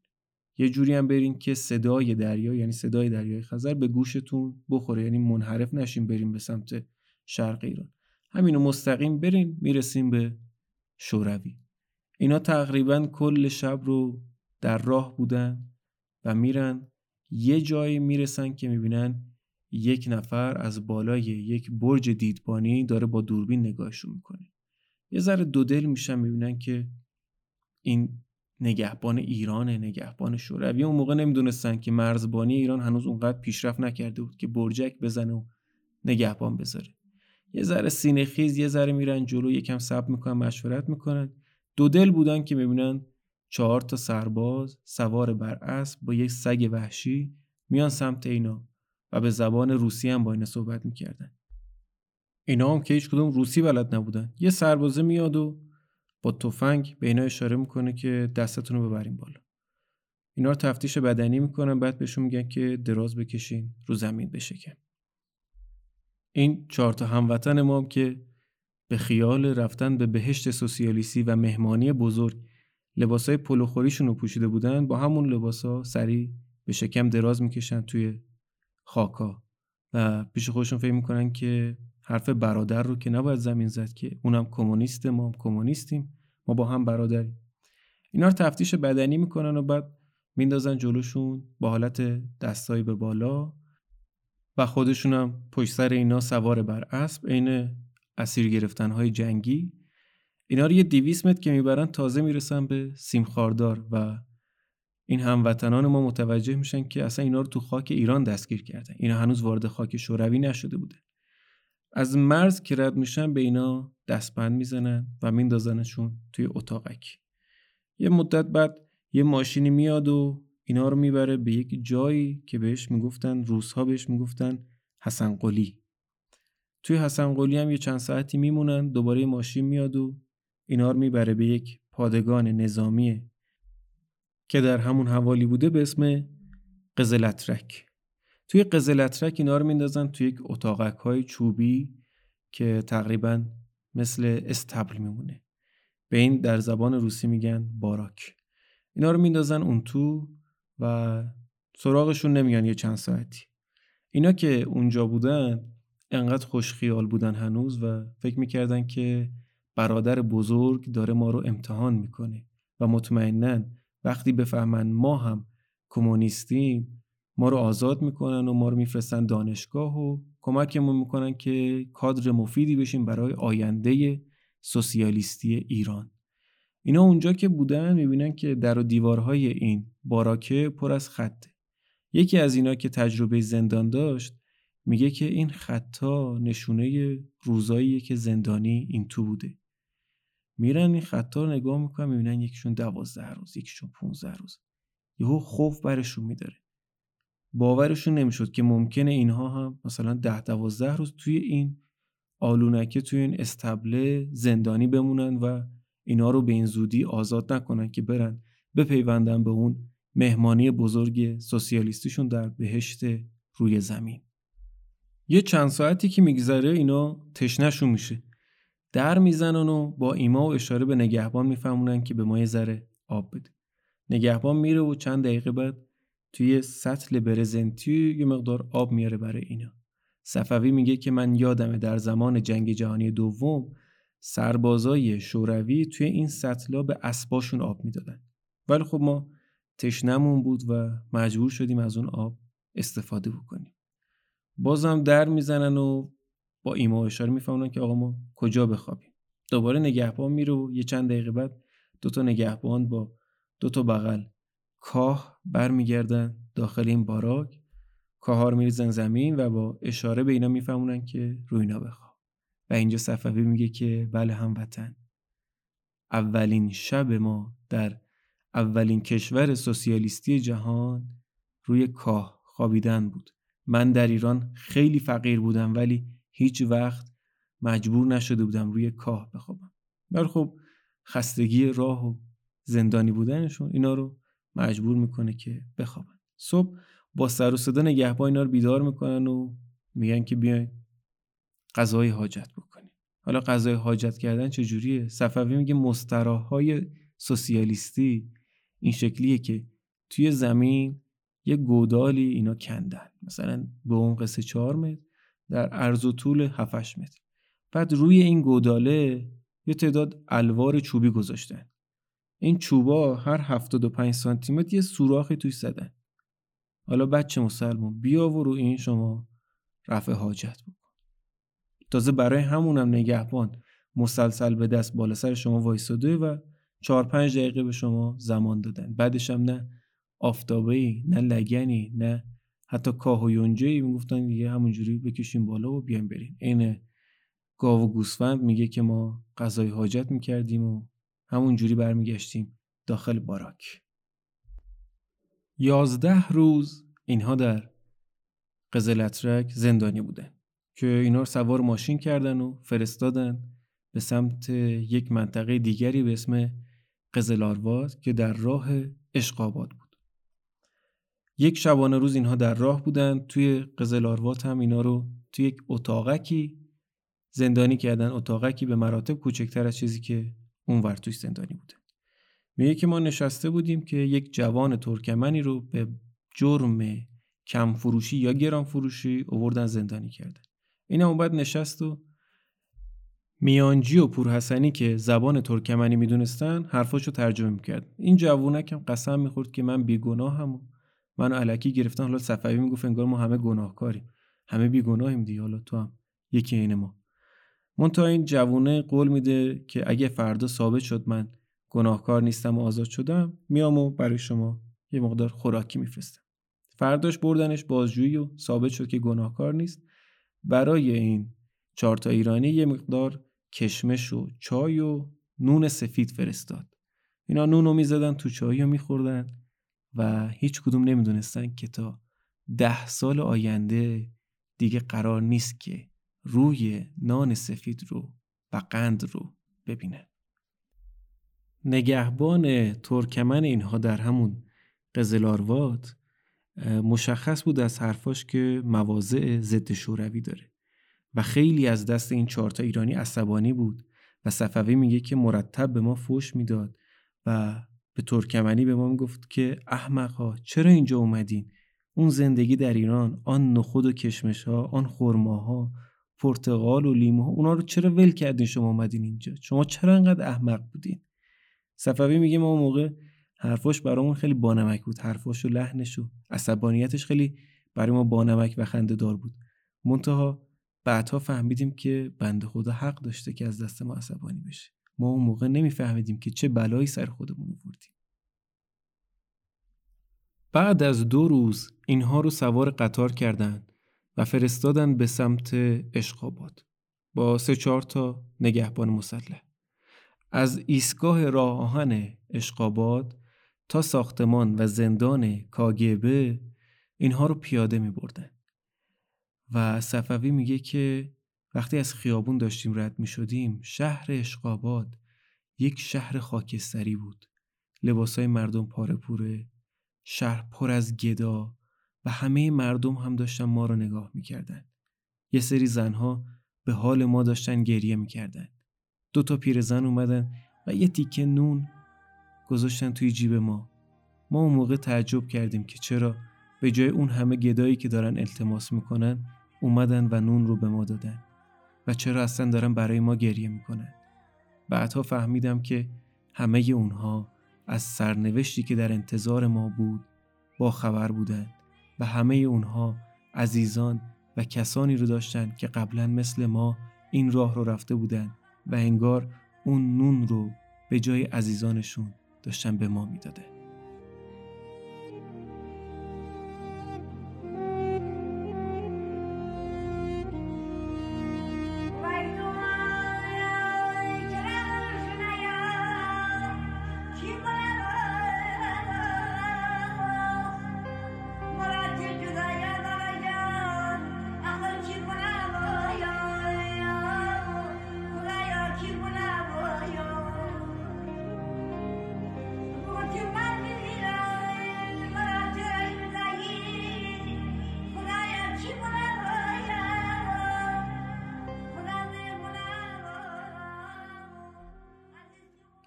یه جوری هم برین که صدای دریا یعنی صدای دریای خزر به گوشتون بخوره یعنی منحرف نشین بریم به سمت شرق ایران. همینو مستقیم برین می‌رسیم به شوروی. اینا تقریبا کل شب رو در راه بودن و میرن. یه جایی می‌رسن که می‌بینن یک نفر از بالای یک برج دیدبانی داره با دوربین نگاهشون می‌کنه. یه ذره دو دل میشن می‌بینن که این نگهبان ایرانه نگهبان شوروی اون موقع نمی‌دونستن که مرزبانی ایران هنوز اونقدر پیشرفت نکرده بود که برجک بزنه و نگهبان بذاره. یه ذره سینه خیز یه ذره میرن جلو یکم صبر می‌کنن مشورت می‌کنن. دو دل بودن که می‌بینن چهار تا سرباز سوار بر اسب با یک سگ وحشی میان سمت اینا و به زبان روسی هم با اینا صحبت می‌کردن. اینا هم که هیچ کدوم روسی بلد نبودن. یه سربازه میاد و با تفنگ به اینا اشاره می‌کنه که دستتون رو ببرین بالا. اینا رو تفتیش بدنی می‌کنن بعد بهشون میگن که دراز بکشین رو زمین بشکن. این چهار تا هموطن ما هم که به خیال رفتن به بهشت سوسیالیستی و مهمانی بزرگ لباسای پلوخوریشون رو پوشیده بودن با همون لباسا سریع به شکم دراز می‌کشن توی خاکا و پیش خودشون فکر می‌کنن که حرف برادر رو که نباید زمین زد که اونم کمونیست ما هم کمونیستیم ما با هم برادریم. اینا رو تفتیش بدنی می‌کنن و بعد میندازن جلوشون با حالت دستایی به بالا و خودشون هم پشت سر اینا سوار بر اسب عین اسیر گرفتن های جنگی. اینا رو یه دیویس متر که می‌برن تازه می‌رسن به سیمخاردار و این هموطنان ما متوجه میشن که اصلا اینا رو تو خاک ایران دستگیر کردن. اینا هنوز وارد خاک شوروی نشده بوده. از مرز که رد میشن به اینا دستبند می‌زنن و میندازنشون توی اتاقک. یه مدت بعد یه ماشینی میاد و اینا رو می‌بره به یک جایی که بهش می‌گفتن روزها بهش می‌گفتن حسن قلی. توی حسن قلی هم یه چند ساعتی میمونن دوباره ماشین میاد و اینا رو می‌بره به یک پادگان نظامی که در همون حوالی بوده به اسم قزلترک توی قزلترک اینا رو میندازن توی یک اتاقک های چوبی که تقریبا مثل استبل میمونه. به این در زبان روسی میگن باراک. اینا رو میندازن اون تو و سراغشون نمیان یه چند ساعتی. اینا که اونجا بودن انقدر خوش خیال بودن هنوز و فکر می‌کردن که برادر بزرگ داره ما رو امتحان می‌کنه. و مطمئنا وقتی بفهمن ما هم کمونیستیم ما رو آزاد می‌کنن و ما رو میفرستن دانشگاه و کمکمون می‌کنن که کادر مفیدی بشیم برای آینده سوسیالیستی ایران. اینا اونجا که بودن می‌بینن که در و دیوارهای این باراکه پر از خطه. یکی از اینا که تجربه زندان داشت میگه که این خطا نشونه روزاییه که زندانی این تو بوده. میرن این خطا رو نگاه می‌کنن می‌بینن یکیشون دوازده روز یکیشون 15 روز. یهو خوف برشون میداره. باورشون نمی‌شد که ممکنه اینها هم مثلا ده دوازده روز توی این آلونکه توی این استبله زندانی بمونن و اینا رو به این زودی آزاد نکنن که برن بپیوندن به اون مهمانی بزرگ سوسیالیستیشون در بهشت روی زمین. یه چند ساعتی که میگذره اینا تشنشون میشه. در می‌زنن و با ایما و اشاره به نگهبان میفهمونن که به ما یه ذره آب بده. نگهبان میره و چند دقیقه بعد توی سطل برزنتی یه مقدار آب میاره برای اینا. صفوی میگه که من یادمه در زمان جنگ جهانی دوم سربازای شوروی توی این سطلا به اسباشون آب می‌دادن. ولی خب ما تشنمون بود و مجبور شدیم از اون آب استفاده بکنیم. بازم در می‌زنن و با ایما اشاره می‌فهمن که آقا ما کجا بخوابیم. دوباره نگهبان میره و یه چند دقیقه بعد دوتا نگهبان با دوتا بغل کاه برمیگردن داخل این باراک. کاهار میریزن زمین و با اشاره به اینا میفهمونن که روی اینا بخواب. و اینجا صفوی میگه که بله هموطن. اولین شب ما در اولین کشور سوسیالیستی جهان روی کاه خوابیدن بود. من در ایران خیلی فقیر بودم ولی هیچ وقت مجبور نشده بودم روی کاه بخوابم. ولی خب خستگی راه و زندانی بودنشون اینا رو مجبور می‌کنه که بخوابن. صبح با سر و صدا نگهبان اینا رو بیدار می‌کنن و میگن که بیاین قضای حاجت بکنیم. حالا قضای حاجت کردن چجوریه؟ صفوی میگه مستراهای سوسیالیستی این شکلیه که توی زمین یه گودالی اینا کندن. مثلا به عمق 3 4 متر در عرض و طول 7 متر. بعد روی این گوداله یه تعداد الوار چوبی گذاشتن. این چوبا هر 75 سانتی متر یه سوراخی توی زدن. حالا بچه مسلمان بیا و رو این شما رفع حاجت بکن. تازه برای همونم نگهبان مسلسل به دست بالا سر شما وایساده و چهار پنج دقیقه به شما زمان دادن. بعدش هم نه آفتابه نه لگنی نه حتی کاه و یونجه می‌گفتن دیگه همونجوری بکشیم بالا و بیایم بریم. عین گاو و گوسفند میگه که ما غذای حاجت می‌کردیم و همونجوری برمیگشتیم داخل باراک. یازده روز اینها در قزلترک زندانی بودن که اینا رو سوار ماشین کردن و فرستادن به سمت یک منطقه دیگری به اسم قزلارواد که در راه اشقاباد بود. یک شبانه روز اینها در راه بودن توی قزلاروات هم اینا رو توی یک اتاقکی زندانی کردن اتاقکی به مراتب کوچکتر از چیزی که اونور توی زندانی بوده. میگه که ما نشسته بودیم که یک جوان ترکمنی رو به جرم کم فروشی یا گران فروشی اووردن زندانی کردن. این هم بعد نشست و میانجی و پورحسنی که زبان ترکمنی می‌دونستن حرفاشو ترجمه می‌کرد. این جوونک هم قسم می‌خورد که من بیگناهم و منو علکی گرفتن حالا صفوی می‌گفت انگار ما همه گناهکاریم. همه بیگناهیم دیگه حالا تو هم. یکی این ما. منتها این جوونه قول میده که اگه فردا ثابت شد من گناهکار نیستم و آزاد شدم میام و برای شما یه مقدار خوراکی میفرستم. فرداش بردنش بازجویی و ثابت شد که گناهکار نیست. برای این چهار تا ایرانی یه مقدار کشمش و چای و نون سفید فرستاد. اینا نون رو می‌زدن تو چای رو میخوردن. و هیچ کدوم نمی‌دونستن که تا ده سال آینده دیگه قرار نیست که روی نان سفید رو و قند رو ببینن. نگهبان ترکمن اینها در همون قزلاروات مشخص بود از حرفاش که مواضع ضد شوروی داره و خیلی از دست این چهارتا ایرانی عصبانی بود و صفوی میگه که مرتب به ما فوش می‌داد و به ترکمنی به ما می‌گفت که احمقها چرا اینجا اومدین؟ اون زندگی در ایران آن نخود و کشمش ها آن خرماها پرتقال و لیمو ها اونا رو چرا ول کردین شما اومدین اینجا؟ شما چرا انقدر احمق بودین؟ صفوی میگه ما موقع حرفاش برامون خیلی بانمک بود. حرفاش و لحنش و عصبانیتش خیلی برای ما بانمک و خنده دار بود. منتها بعدها فهمیدیم که بنده خدا حق داشته که از دست ما عصبانی بشه. ما اون موقع نمیفهمیدیم که چه بلایی سر خودمون آوردیم بعد از دو روز اینها رو سوار قطار کردند و فرستادن به سمت اشقاباد با سه چهار تا نگهبان مسلح از ایستگاه راه آهن اشقاباد تا ساختمان و زندان کاگبه اینها رو پیاده می بردن. و صفوی میگه که وقتی از خیابون داشتیم رد می شدیم شهر اشقاباد یک شهر خاکستری بود. لباسای مردم پاره پوره شهر پر از گدا و همه مردم هم داشتن ما رو نگاه می‌کردن. یه سری زنها به حال ما داشتن گریه می‌کردن. دو تا پیرزن اومدن و یه تیکه نون گذاشتن توی جیب ما. ما اون موقع تعجب کردیم که چرا به جای اون همه گدایی که دارن التماس می‌کنن اومدن و نون رو به ما دادن. و چرا اصلا دارن برای ما گریه می‌کنن؟ بعدها فهمیدم که همه اونها از سرنوشتی که در انتظار ما بود با خبر بودن و همه اونها عزیزان و کسانی رو داشتن که قبلا مثل ما این راه رو رفته بودن و انگار اون نون رو به جای عزیزانشون داشتن به ما می‌داده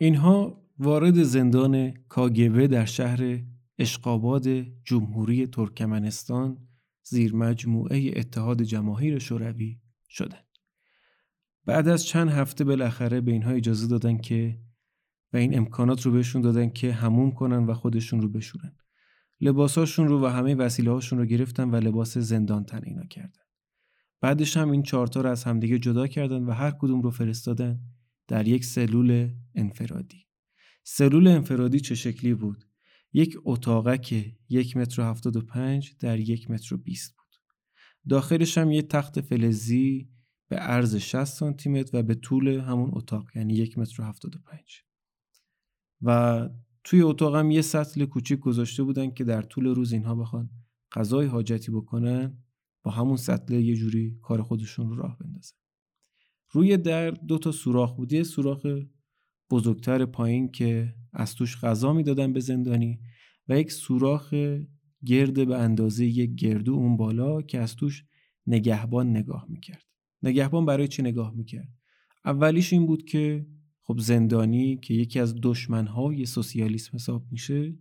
اینها وارد زندان کاگبه در شهر اشقاباد جمهوری ترکمنستان زیر مجموعه اتحاد جماهیر شوروی شدند. بعد از چند هفته بالاخره به اینها اجازه دادن که و این امکانات رو بهشون دادن که هموم کنن و خودشون رو بشورن. لباساشون رو و همه وسیله هاشون رو گرفتن و لباس زندان تن اینا کردن. بعدش هم این چهارتا رو از همدیگه جدا کردن و هر کدوم رو فرستادن در یک سلول انفرادی. سلول انفرادی چه شکلی بود؟ یک اتاقک یک متر و هفتاد و پنج در یک متر و بیست بود. داخلش هم یه تخت فلزی به عرض 60 سانتی متر و به طول همون اتاق یعنی یک متر و هفتاد و پنج. و توی اتاقم یه سطل کوچیک گذاشته بودن که در طول روز اینها بخوان غذای حاجتی بکنن با همون سطل یه جوری کار خودشون رو راه بندازن روی در دو تا سوراخ بود. یه سوراخ بزرگتر پایین که از توش غذا می‌دادن به زندانی و یک سوراخ گرد به اندازه یک گردو اون بالا که از توش نگهبان نگاه می‌کرد. نگهبان برای چی نگاه می‌کرد؟ اولیش این بود که خب زندانی که یکی از دشمنهای سوسیالیسم حساب میشه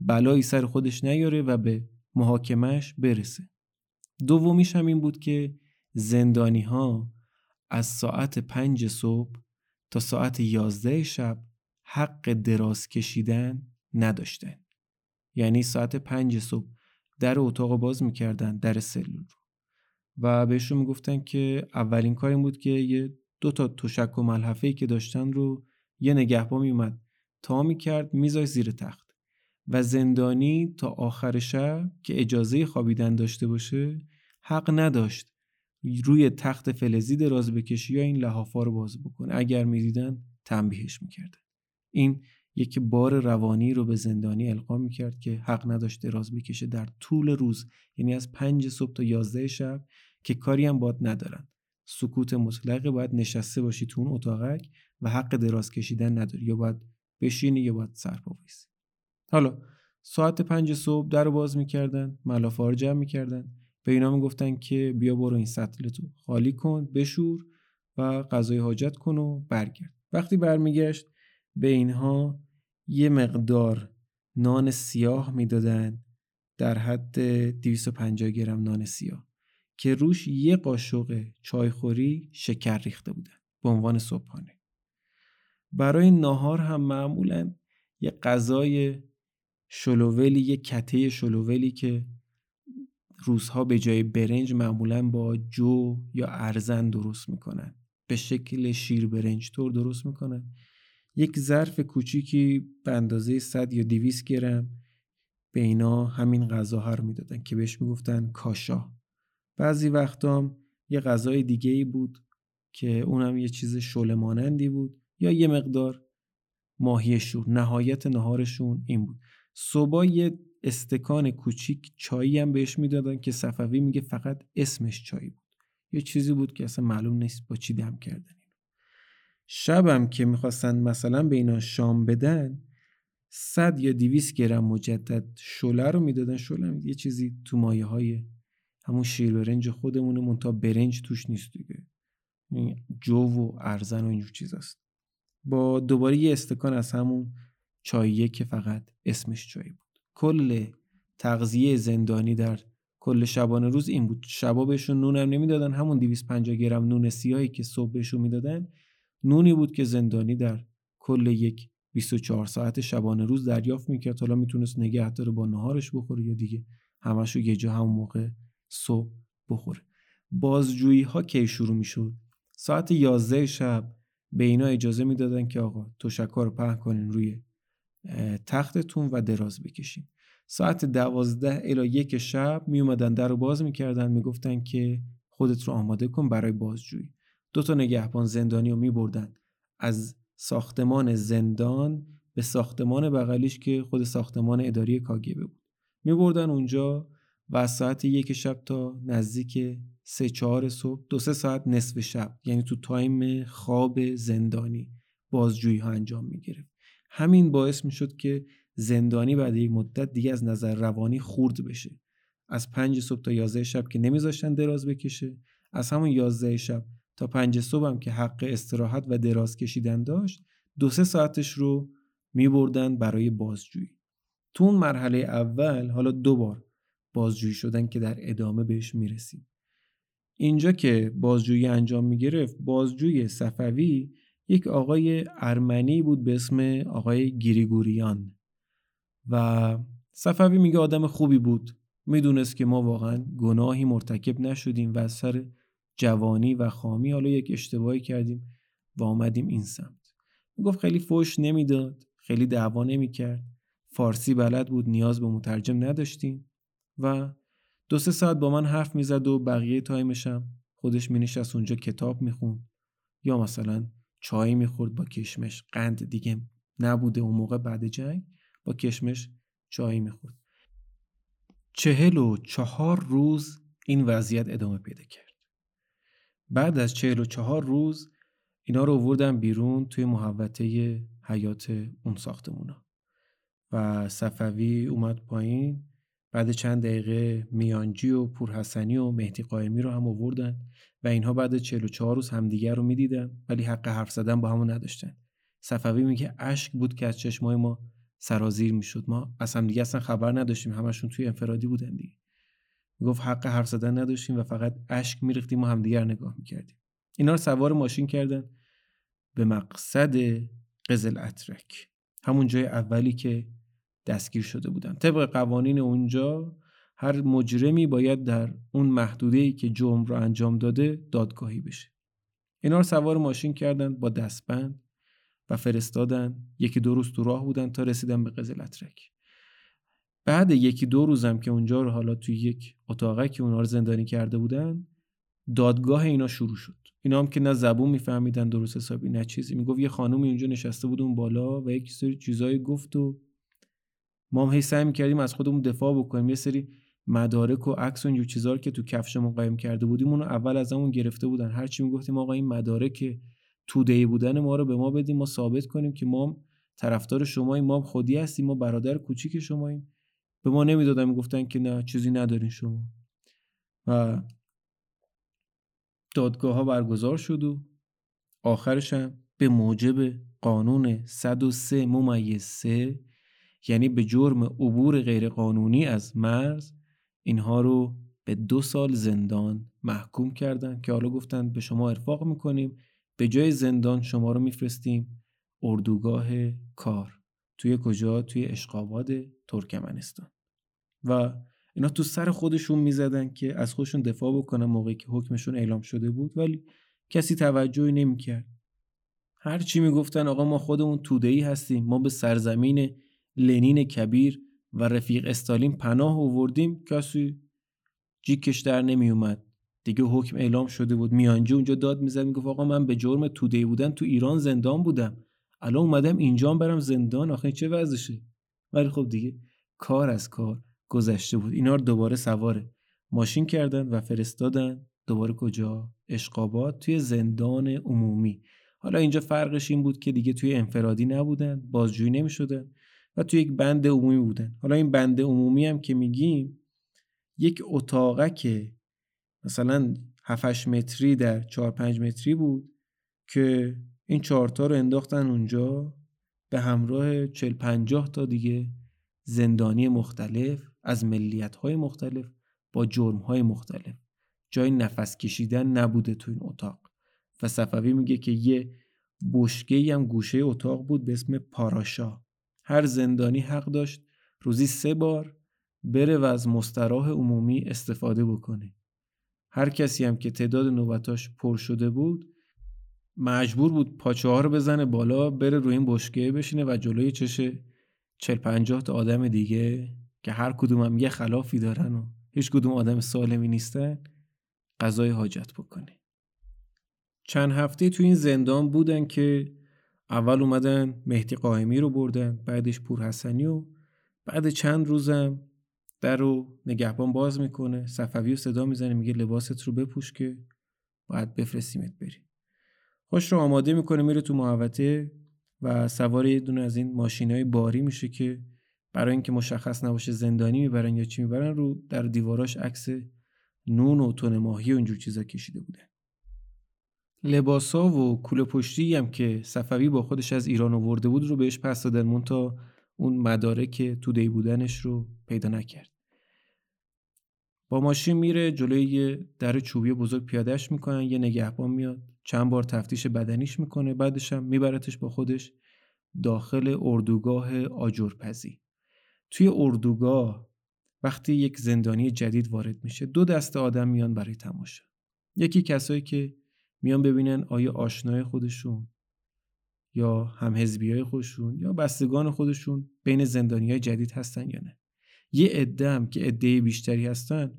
بلایی سر خودش نیاره و به محاکمش برسه. دومیش هم این بود که زندانی ها از ساعت پنج صبح تا ساعت یازده شب حق دراز کشیدن نداشتن. یعنی ساعت پنج صبح در اتاق باز می‌کردن در سلول رو. و بهشون می‌گفتن که اولین کار این بود که یه دو تا تشک و ملحفه ای که داشتن رو یه نگهبان میومد تا می‌کرد میذاش زیر تخت. و زندانی تا آخر شب که اجازه خوابیدن داشته باشه حق نداشت روی تخت فلزی دراز بکشی یا این لحافا رو باز بکنه. اگر می‌دیدن تنبیهش می‌کردن این یک بار روانی رو به زندانی القا می‌کرد که حق نداشت دراز بکشه در طول روز یعنی از پنج صبح تا یازده شب که کاری هم باد ندارن. سکوت مطلقه باید نشسته باشی تو اون اتاقک و حق دراز کشیدن نداری. یا باید بشینی یا باید بایستی. حالا ساعت پنج صبح در باز می‌کردن ملافه رو جمع می‌کردن. به اینا می‌گفتن که بیا برو این سطل تو خالی کن بشور و غذای حاجت کن و برگرد. وقتی برمیگشت به اینها یه مقدار نان سیاه می‌دادن در حد 250 گرم نان سیاه که روش یه قاشق چایخوری شکر ریخته بودن به عنوان صبحانه. برای ناهار هم معمولا یه غذای شلوولی یه کته شلوولی که روزها به جای برنج معمولا با جو یا ارزن درست می‌کنن. به شکل شیر برنج طور درست می‌کنن. یک ظرف کوچیکی به اندازه 100 یا 200 گرم به اینا همین غذاها رو می‌دادن که بهش می‌گفتن کاشا. بعضی وقتا یه غذای دیگه ای بود که اونم یه چیز شله مانندی بود یا یه مقدار ماهی شور نهایت نهارشون این بود. صبح یه استکان کوچیک چایی هم بهش می‌دادن که صفوی میگه فقط اسمش چایی بود. یه چیزی بود که اصلا معلوم نیست با چی دم کردن شبم که می‌خواستن مثلا به اینا شام بدن صد یا دیویس گرم مجدد شله رو می‌دادن. شله یه چیزی تو مایه های همون شیر برنج خودمونه منتها برنج توش نیست دیگه. جو و ارزن و اینجور چیزاست. با دوباره یه استکان از همون چاییه که فقط اسمش چای بود. کل تغذیه زندانی در کل شبانه روز این بود. شبا بهشون نون هم نمی‌دادن. همون 250 گرم نون سیاهی که صبح بهشون می‌دادن نونی بود که زندانی در کل یک 24 ساعت شبانه روز دریافت می‌کرد. حالا می‌تونست نگه داره با نهارش بخوره یا دیگه همشو یه جا همون موقع صبح بخوره. بازجویی ها کی شروع می‌شد؟ ساعت 11 شب به اینا اجازه می‌دادن که آقا تشکا رو پهن کنین روی تختتون و دراز بکشین. ساعت دوازده الا یک شب می اومدن در رو باز می‌کردن می‌گفتن که خودت رو آماده کن برای بازجویی. دو تا نگهبان زندانی رو می از ساختمان زندان به ساختمان بغلیش که خود ساختمان اداری کاگبه بود. می بردن اونجا و از ساعت یک شب تا نزدیک سه چهار صبح دو سه ساعت نصف شب یعنی تو تایم خواب زندانی بازجویی ها انجام می همین باعث می شد که زندانی بعد یک مدت دیگه از نظر روانی خورد بشه. از پنج صبح تا یازده شب که نمیذاشتن دراز بکشه از همون یازده شب تا پنج صبح هم که حق استراحت و دراز کشیدن داشت دو سه ساعتش رو میبردن برای بازجویی. تو اون مرحله اول حالا دو بار بازجویی شدن که در ادامه بهش می‌رسیم. اینجا که بازجویی انجام می‌گرفت بازجوی صفوی یک آقای ارمنی بود به اسم آقای گریگوریان و صفوی میگه آدم خوبی بود. می‌دونست که ما واقعا گناهی مرتکب نشدیم و از سر جوانی و خامی حالا یک اشتباهی کردیم و آمدیم این سمت. می‌گفت خیلی فوش نمی‌داد خیلی دعوا نمی‌کرد. فارسی بلد بود نیاز به مترجم نداشتیم و دو سه ساعت با من حرف می‌زد و بقیه تایمشم خودش مینشست اونجا کتاب می‌خوند یا مثلا چای می‌خورد با کشمش. قند دیگه نبوده اون موقع بعد جنگ با کشمش چای می‌خورد. چهل و چهار روز این وضعیت ادامه پیدا کرد. بعد از چهل و چهار روز اینا رو آوردن بیرون توی محوطه حیات اون ساختمونا. و صفوی اومد پایین. بعد چند دقیقه میانجی و پورحسنی و مهدی قائمی رو هم آوردن. و اینها بعد 44 روز همدیگر رو می‌دیدن ولی حق حرف زدن با همون نداشتن. صفوی میگه اشک بود که از چشمای ما سرازیر می‌شد. ما از همدیگه اصلا خبر نداشتیم همشون توی انفرادی بودن دیگه. می‌گفت حق حرف زدن نداشتیم و فقط اشک میریختیم و همدیگر نگاه می‌کردیم. اینا رو سوار ماشین کردن به مقصد قزل اترک. همون جای اولی که دستگیر شده بودن. طبق قوانین اونجا هر مجرمی باید در اون محدوده ای که جرم رو انجام داده دادگاهی بشه. اینا رو سوار ماشین کردن با دستبند و فرستادن. یکی دو روز تو راه بودن تا رسیدن به قزلترک بعد یکی دو روزم که اونجا رو حالا توی یک اتاقه که اونا رو زندانی کرده بودن دادگاه اینا شروع شد. اینا هم که نه زبون میفهمیدن درست حسابی نه چیزی. می‌گفت یه خانومی اونجا نشسته بود اون بالا و یک سری چیزایی گفت و ما هم هی سعی می‌کردیم از خودمون دفاع بکنیم. یه سری مدارک و عکس و چیزا که تو کفشمون قایم کرده بودیم اونو اول از همون گرفته بودن. هر چی می‌گفتیم آقا این مدارک توده بودن ما رو به ما بدیم ما ثابت کنیم که ما طرفدار شماییم. ما خودی هستیم ما برادر کوچیک شماییم. به ما نمی‌دادن می‌گفتن که نه چیزی ندارین شما. و دادگاه ها برگزار شد و آخرش هم به موجب قانون 103 ممیز 3 یعنی به جرم عبور غیرقانونی از مرز اینها رو به دو سال زندان محکوم کردن که حالا گفتن به شما ارفاق می‌کنیم. به جای زندان شما رو میفرستیم اردوگاه کار. توی کجا؟ توی اشقاباد ترکمنستان. و اینا تو سر خودشون می‌زدن که از خودشون دفاع بکنن موقعی که حکمشون اعلام شده بود ولی کسی توجهی نمی‌کرد. هر چی می‌گفتن آقا ما خودمون توده‌ای هستیم ما به سرزمین لنین کبیر و رفیق استالین پناه آوردیم. کسی جیکش در نمی اومد دیگه حکم اعلام شده بود. میانجی اونجا داد می‌زد می‌گفت آقا من به جرم توده بودن تو ایران زندان بودم. الان اومدم اینجا برم زندان. آخه چه وضعشه؟ ولی خب دیگه کار از کار گذشته بود. اینا رو دوباره سواره. ماشین کردن و فرستادن. دوباره کجا؟ اشقابات توی زندان عمومی. حالا اینجا فرقش این بود که دیگه توی انفرادی نبودن. بازجویی نمی‌شدن. و توی یک بند عمومی بودن. حالا این بند عمومی هم که میگیم یک اتاقه که مثلا 7 متری در 4 5 متری بود که این چهارتا رو انداختن اونجا به همراه 40 50 تا دیگه زندانی مختلف از ملیت های مختلف با جرم های مختلف. جای نفس کشیدن نبوده تو این اتاق. و صفوی میگه که یه بشکه هم گوشه اتاق بود به اسم پاراشا. هر زندانی حق داشت روزی سه بار بره و از مستراح عمومی استفاده بکنه. هر کسی هم که تعداد نوبتاش پر شده بود مجبور بود پاچه ها رو بزنه بالا بره روی این بشکه بشینه و جلوی چش چل پنجاه تا آدم دیگه که هر کدوم هم یه خلافی دارن و هیچ کدوم آدم سالمی نیستن غذای حاجت بکنه. چند هفته تو این زندان بودن که اول اومدن مهدی قائمی رو بردن بعدش پور حسنی و بعد چند روزم در رو نگهبان باز می‌کنه. صفوی رو صدا می‌زنه میگه لباست رو بپوش که باید بفرستیمت بری. خوش رو آماده می‌کنه میره تو محوطه و سوار یه دونه از این ماشین های باری میشه که برای اینکه مشخص نباشه زندانی می‌برن یا چی می‌برن رو در دیواراش عکس نون و تون ماهی و اینجور چیزا کشیده بوده لباسا و کوله پشتی هم که صفوی با خودش از ایران آورده بود رو بهش پس دادن تا اون مدارک تودهی بودنش رو پیدا نکرد. با ماشین میره جلوی در چوبی بزرگ پیادهش می‌کنن یه نگهبان میاد چند بار تفتیش بدنیش می‌کنه بعدش هم میبرتش با خودش داخل اردوگاه آجرپزی. توی اردوگاه وقتی یک زندانی جدید وارد میشه دو دسته آدم میان برای تماشا. یکی کسایی که میان ببینن آیا آشنای خودشون یا هم های خودشون یا بستگان خودشون بین زندانی های جدید هستن یا نه. یه عده هم که عده بیشتری هستن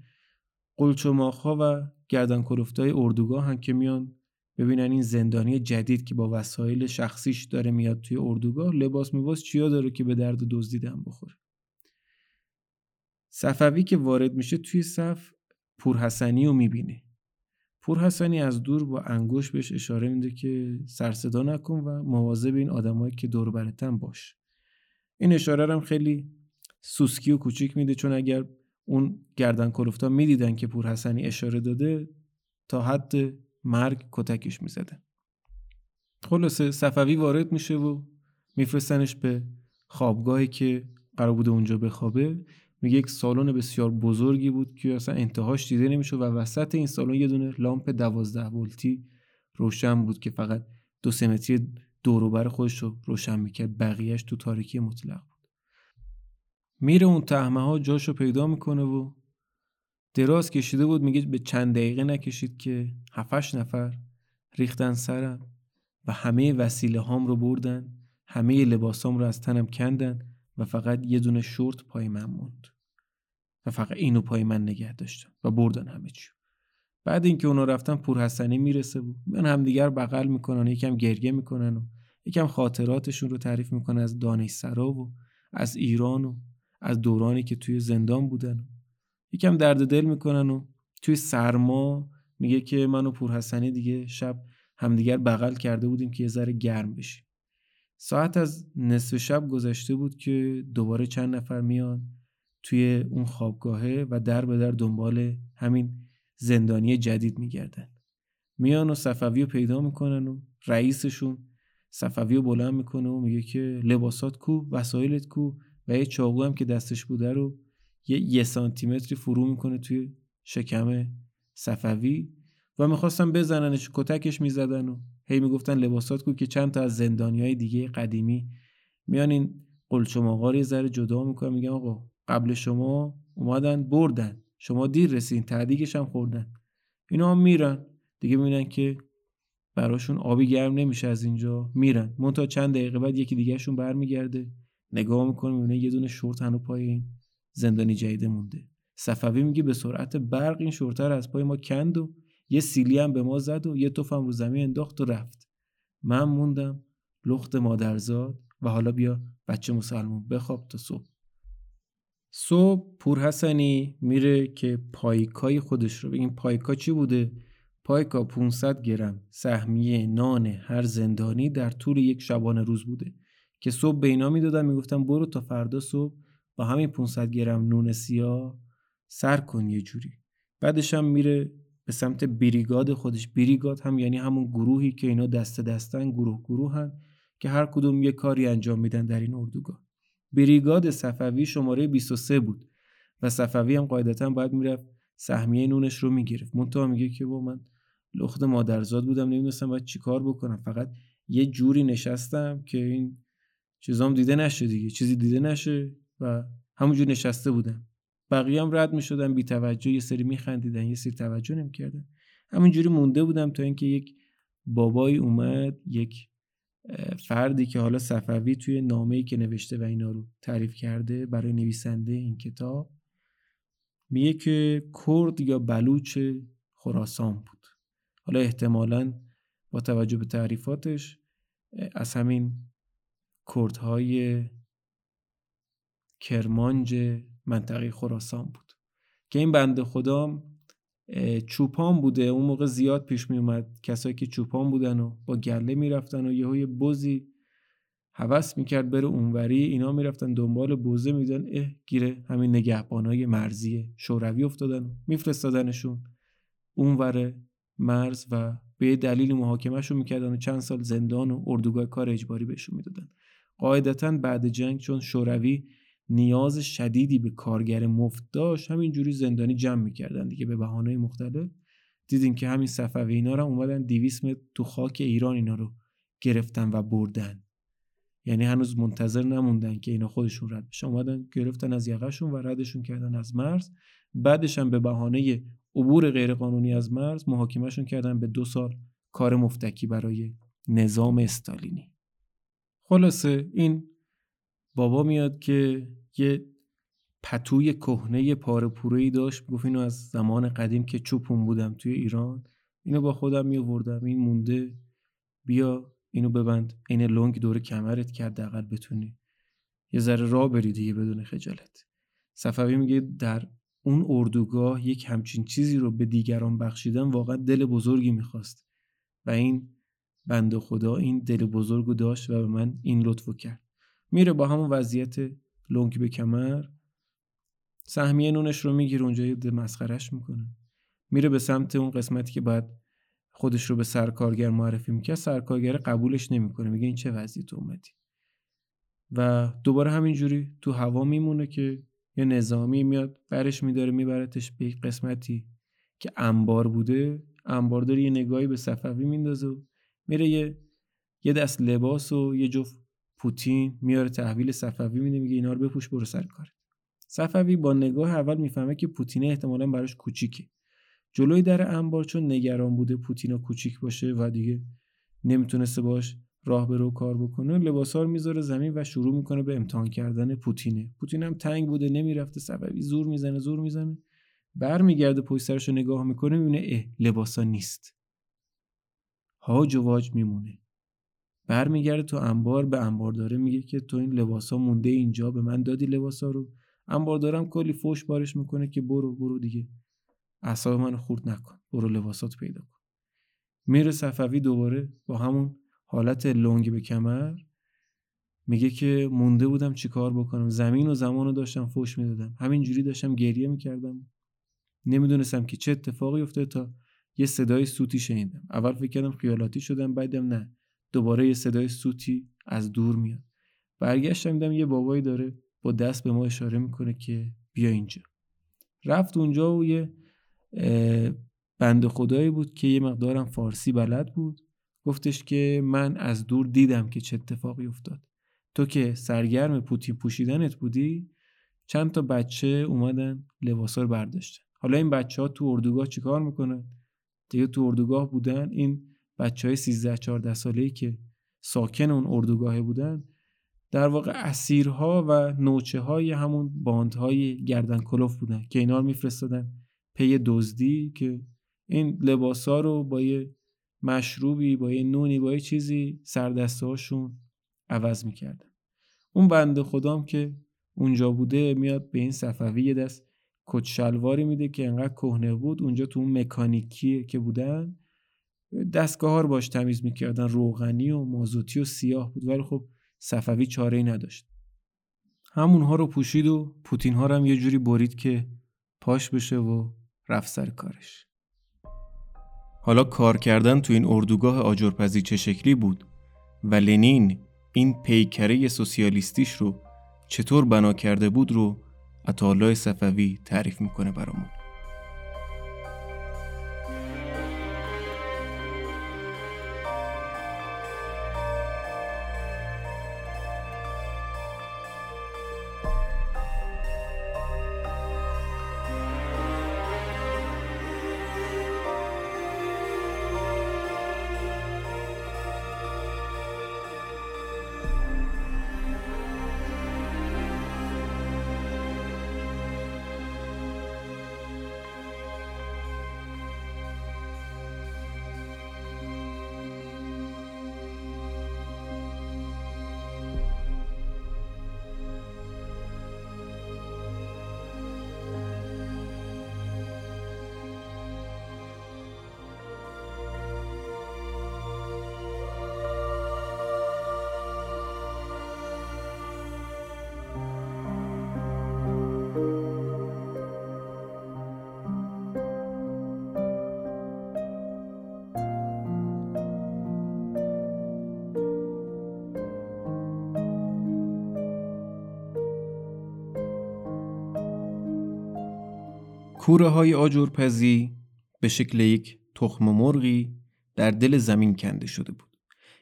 ها و گردن های اردوگاه هم که میان ببینن این زندانی جدید که با وسایل شخصیش داره میاد توی اردوگاه لباس میباس چیا داره که به درد دزدیدن بخوره. صفوی که وارد میشه توی صف پورحسنی رو می‌بینه. پورحسنی از دور با انگوش بهش اشاره میده که سرصدا نکن و مواظب این آدمایی که دور برتن باش. این اشاره هم خیلی سوسکی و کوچیک میده چون اگر اون گردن کلفتا می‌دیدن که پورحسنی اشاره داده تا حد مرگ کتکش می‌زدن خلاصه صفوی وارد میشه و میفرستنش به خوابگاهی که قرار بوده اونجا بخوابه. میگه یک سالن بسیار بزرگی بود که اصلا انتهاش دیده نمیشه و وسط این سالن یه دونه لامپ دوازده ولتی روشن بود که فقط دو سمتری دوروبر خودش رو روشن می‌کرد. بقیهش تو تاریکی مطلق بود. میره اون تهمه ها جاشو پیدا می‌کنه و دراز کشیده بود. میگه به چند دقیقه نکشید که هفتش نفر ریختن سرم و همه وسیله هام رو بردن همه لباسام رو از تنم کندن. و فقط یه دونه شورت پای من موند. و فقط اینو پای من نگه داشتن و بردن همه چی. بعد اینکه اونا رفتن پور حسنی می‌رسه بود من همدیگر بغل می‌کنن یکم گرگه می‌کنن و یکم خاطراتشون رو تعریف می‌کنن از دانشسرا و از ایران و از دورانی که توی زندان بودن. یکم درد دل می‌کنن و توی سرما میگه که من و پور حسنی دیگه شب همدیگر بغل کرده بودیم که یه ذره گرم بشیم. ساعت از نصف شب گذشته بود که دوباره چند نفر میان توی اون خوابگاهه و در به در دنبال همین زندانی جدید میگردن. میان و صفوی رو پیدا می‌کنن و رئیسشون صفوی رو بلند می‌کنه و میگه که لباسات کو وسایلت کو و یه چاقو هم که دستش بوده رو یه یه سانتیمتری فرو می‌کنه توی شکم صفوی و می‌خواستم بزننش کتکش می‌زدن و هی می‌گفتن لباسات کو که چند تا از زندانی های دیگه قدیمی میان این قلچماغا رو ذره جدا می‌کنن میگن آقا قبل شما اومدن بردن. شما دیر رسین تعدیگش هم خوردن. اینا هم میرن. دیگه می‌بینن که براشون آبی گرم نمیشه از اینجا. میرن. مون چند دقیقه بعد یکی دیگهشون برمیگرده. نگاه می‌کنه می‌بینه یه دونه شورت هنو پای این زندانی جدیده مونده. صفوی میگه به سرعت برق این شورتر از پای ما کند و یه سیلی هم به ما زد و یه توفم رو زمین انداخت و رفت. من موندم لخت مادرزاد و حالا بیا بچه مسلمون بخواب تا صبح. صبح پور حسنی میره که پایکای خودش رو. بگیم پایکا چی بوده؟ پایکا 500 گرم سهمیه نان هر زندانی در طول یک شبانه روز بوده. که صبح به اینا می‌دادن می‌گفتن برو تا فردا صبح با همین 500 گرم نون سیاه سر کن یه جوری. بعدش هم میره به سمت بریگاد خودش. بریگاد هم یعنی همون گروهی که اینا دست دستن گروه گروه هم که هر کدوم یه کاری انجام میدن در این اردوگاه. بریگاد صفوی شماره 23 بود و صفوی هم قاعدتا باید می‌رفت سهمیه نونش رو می‌گرفت. منتها میگه که با من لخت مادرزاد بودم نمی‌دونستم باید چیکار بکنم. فقط یه جوری نشستم که این چیزام دیده نشه دیگه. چیزی دیده نشه و همونجور نشسته بودم. بقیه هم رد می‌شدن بی توجه یه سری میخندیدن یه سری توجه نمی‌کردن. همونجوری مونده بودم تا اینکه یک بابایی اومد یک فردی که حالا صفوی توی نامه‌ای که نوشته و اینا رو تعریف کرده برای نویسنده این کتاب میگه که کرد یا بلوچ خراسان بود. حالا احتمالا با توجه به تعریفاتش از همین کردهای کرمانج منطقه خراسان بود. که این بنده خدا چوپان بوده. اون موقع زیاد پیش می اومد کسایی که چوپان بودن و با گله می‌رفتن و یهو یه بزی هوس می‌کرد بره اونوری. اینا می‌رفتن دنبال بوزه میدن اه گیره همین نگهبانای مرزی شوروی افتادن میفرستادنشون اونور مرز و به دلیل محاکمهشون می‌کردن و چند سال زندان و اردوگاه کار اجباری بهشون می‌دادن قاعدتا بعد جنگ چون شوروی نیاز شدیدی به کارگر مفت داشت همینجوری زندانی جمع می‌کردن دیگه به بهانه مختلف. دیدین که همین صفوی اینا رو اومدن 200 متر تو خاک ایران اینا رو گرفتن و بردن. یعنی هنوز منتظر نموندن که اینا خودشون رد بشن. اومدن گرفتن از یقهشون و ردشون کردن از مرز. بعدش هم به بهانه عبور غیرقانونی از مرز محاکمهشون کردن به دو سال کار مفتکی برای نظام استالینی. خلاصه این بابا میاد که یه پتوی کهنه پاره پوره ای داشت. گفت اینو از زمان قدیم که چوپون بودم توی ایران اینو با خودم میوردم این مونده بیا اینو ببند. این لنگ دور کمرت کرد حداقل بتونی یه ذره راه بری دیگه بدون خجالت. صفوی میگه در اون اردوگاه یک همچین چیزی رو به دیگران بخشیدن واقعا دل بزرگی می‌خواست. و این بند خدا این دل بزرگو داشت و به من این لطفو کرد. میره با همون وضعیت لنگ به کمر. سهمیه نونش رو می‌گیره اونجا یه مسخرش می‌کنه. میره به سمت اون قسمتی که بعد خودش رو به سرکارگر معرفی می‌کرد سرکارگر قبولش نمی‌کنه میگه این چه تو اومدی. و دوباره همینجوری تو هوا میمونه که یه نظامی میاد برش میداره میبرتش به قسمتی که انبار بوده. انبار داره یه نگاهی به صفوی میندازه و میره یه یه دست لباس و یه جفت پوتین میاره تحویل صفوی میده میگه اینا رو بپوش برو سر کارت. صفوی با نگاه اول می‌فهمه که پوتینه احتمالا براش کوچیکه. جلوی در انبار چون نگران بوده پوتینا کوچیک باشه و دیگه نمی‌تونسته باش راه به رو کار بکنه لباسا رو می‌ذاره زمین و شروع می‌کنه به امتحان کردن پوتینه. پوتین هم تنگ بوده نمی‌رفته. صفوی زور می‌زنه زور می‌زنه. برمیگرده پشت سرش رو نگاه می‌کنه می‌بینه اه لباسا نیست. هاج و واج میمونه. برمیگرده تو انبار به انبار داره میگه که تو این لباسا مونده اینجا به من دادی لباسا رو. انبار دارم کلی فوش بارش می‌کنه که برو برو دیگه. اعصاب من خورد نکن. برو لباسات پیدا کن. میره صفوی دوباره با همون حالت لنگ به کمر. میگه که مونده بودم چیکار بکنم؟ زمین و زمان رو داشتم فوش می‌دادم. همینجوری داشتم گریه می‌کردم. نمی‌دونستم که چه اتفاقی افتاد تا یه صدای سوتی شنیدم. اول فکر کردم خیالاتی شدم بعدم نه. دوباره یه صدای سوتی از دور میاد. برگشتم دیدم یه بابایی داره با دست به ما اشاره می‌کنه که بیا اینجا. رفت اونجا و یه بند خدایی بود که یه مقدارم فارسی بلد بود. گفتش که من از دور دیدم که چه اتفاقی افتاد. تو که سرگرم پوتین پوشیدنت بودی؟ چند تا بچه اومدن لباسا رو برداشتن. حالا این بچه ها تو اردوگاه چیکار می‌کنن؟ دیگه تو اردوگاه بودن. این بچه های 13 14 ساله‌ای که ساکن اون اردوگاه بودن در واقع اسیرها و نوچه های همون باندهای گردن کلوف بودن که اینا رو میفرستادن پی دزدی که این لباسا رو با یه مشروبی با یه نونی با یه چیزی سردسته هاشون عوض می‌کردن. اون بنده خدام که اونجا بوده میاد به این صفوی یه دست کت شلواری میده که انقدر کهنه بود اونجا تو اون مکانیکی که بودن دستگاه رو باش تمیز می‌کردن. روغنی و مازوتی و سیاه بود. ولی خب صفوی چاره ای نداشت. همونها رو پوشید و پوتین ها رو هم یه جوری برید که پاش بشه و رفت سر کارش. حالا کار کردن تو این اردوگاه آجرپزی چه شکلی بود و لنین این پیکره سوسیالیستیش رو چطور بنا کرده بود رو عطالای صفوی تعریف می‌کنه برامون. کوره های آجرپزی به شکل یک تخم مرغی در دل زمین کنده شده بود.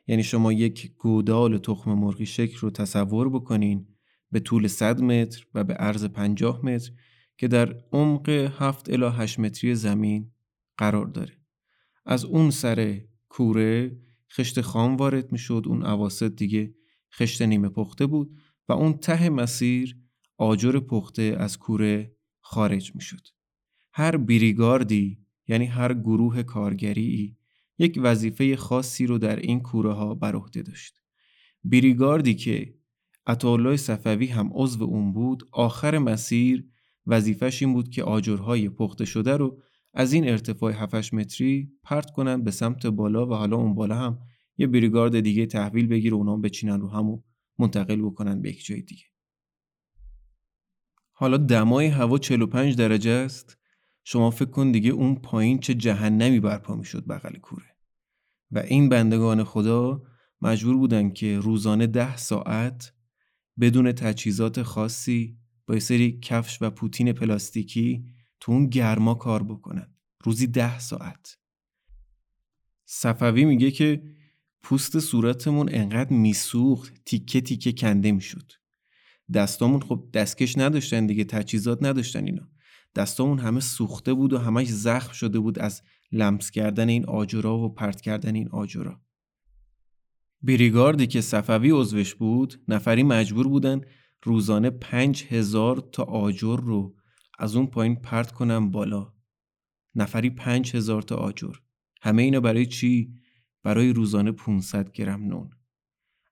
یعنی شما یک گودال تخم مرغی شکل رو تصور بکنین به طول 100 متر و به عرض 50 متر که در عمق 7 الی 8 متری زمین قرار داره. از اون سر کوره خشت خام وارد می‌شد اون اواسط دیگه خشت نیمه پخته بود و اون ته مسیر آجر پخته از کوره خارج می‌شد. هر بریگاردی یعنی هر گروه کارگری یک وظیفه خاصی رو در این کوره ها بر عهده داشت. بریگاردی که عطاالله صفوی هم عضو اون بود آخر مسیر وظیفش این بود که آجرهای پخته شده رو از این ارتفاع 7 متری پرت کنن به سمت بالا و حالا اون بالا هم یه بریگارد دیگه تحویل بگیره اونا بچینن رو همو منتقل بکنن به یک جای دیگه. حالا دمای هوا 45 درجه است. شما فکر کن دیگه اون پایین چه جهنمی برپا می‌شد بغل کوره. و این بندگان خدا مجبور بودن که روزانه ده ساعت بدون تجهیزات خاصی با سری کفش و پوتین پلاستیکی تو اون گرما کار بکنن. روزی ده ساعت. صفوی میگه که پوست صورتمون انقدر میسوخت تیکه تیکه کنده می‌شد. دستامون خب دستکش نداشتن دیگه تجهیزات نداشتن اینا. دستامون همه سوخته بود و همش زخم شده بود از لمس کردن این آجرا و پرت کردن این آجرا. بریگاردی که صفوی عضوش بود نفری مجبور بودن روزانه پنج هزار تا آجر رو از اون پایین پرت کنم بالا. نفری پنج هزار تا آجر. همه اینا برای چی؟ برای روزانه 500 گرم نون.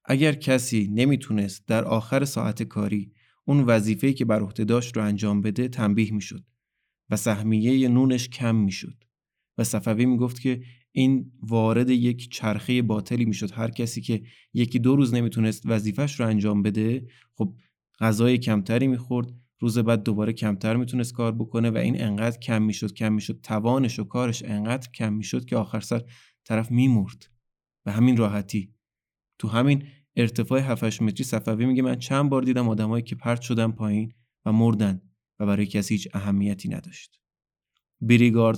اگر کسی نمی‌تونست در آخر ساعت کاری اون وظیفه‌ای که بر عهده داشت رو انجام بده تنبیه می‌شد و سهمیه نونش کم می‌شد و صفوی می‌گفت که این وارد یک چرخه باطلی می‌شد. هر کسی که یکی دو روز نمی‌تونست وظیفش رو انجام بده خب غذای کمتری می‌خورد روز بعد دوباره کمتر می‌تونست کار بکنه و این انقدر کم می‌شد کم می‌شد. توانش و کارش انقدر کم می‌شد که آخر سر طرف میمرد. و همین راحتی. تو همین ارتفاع 7 متری صفوی میگه من چند بار دیدم آدمایی که پرت شدن پایین و مردن و برای کسی هیچ اهمیتی نداشت.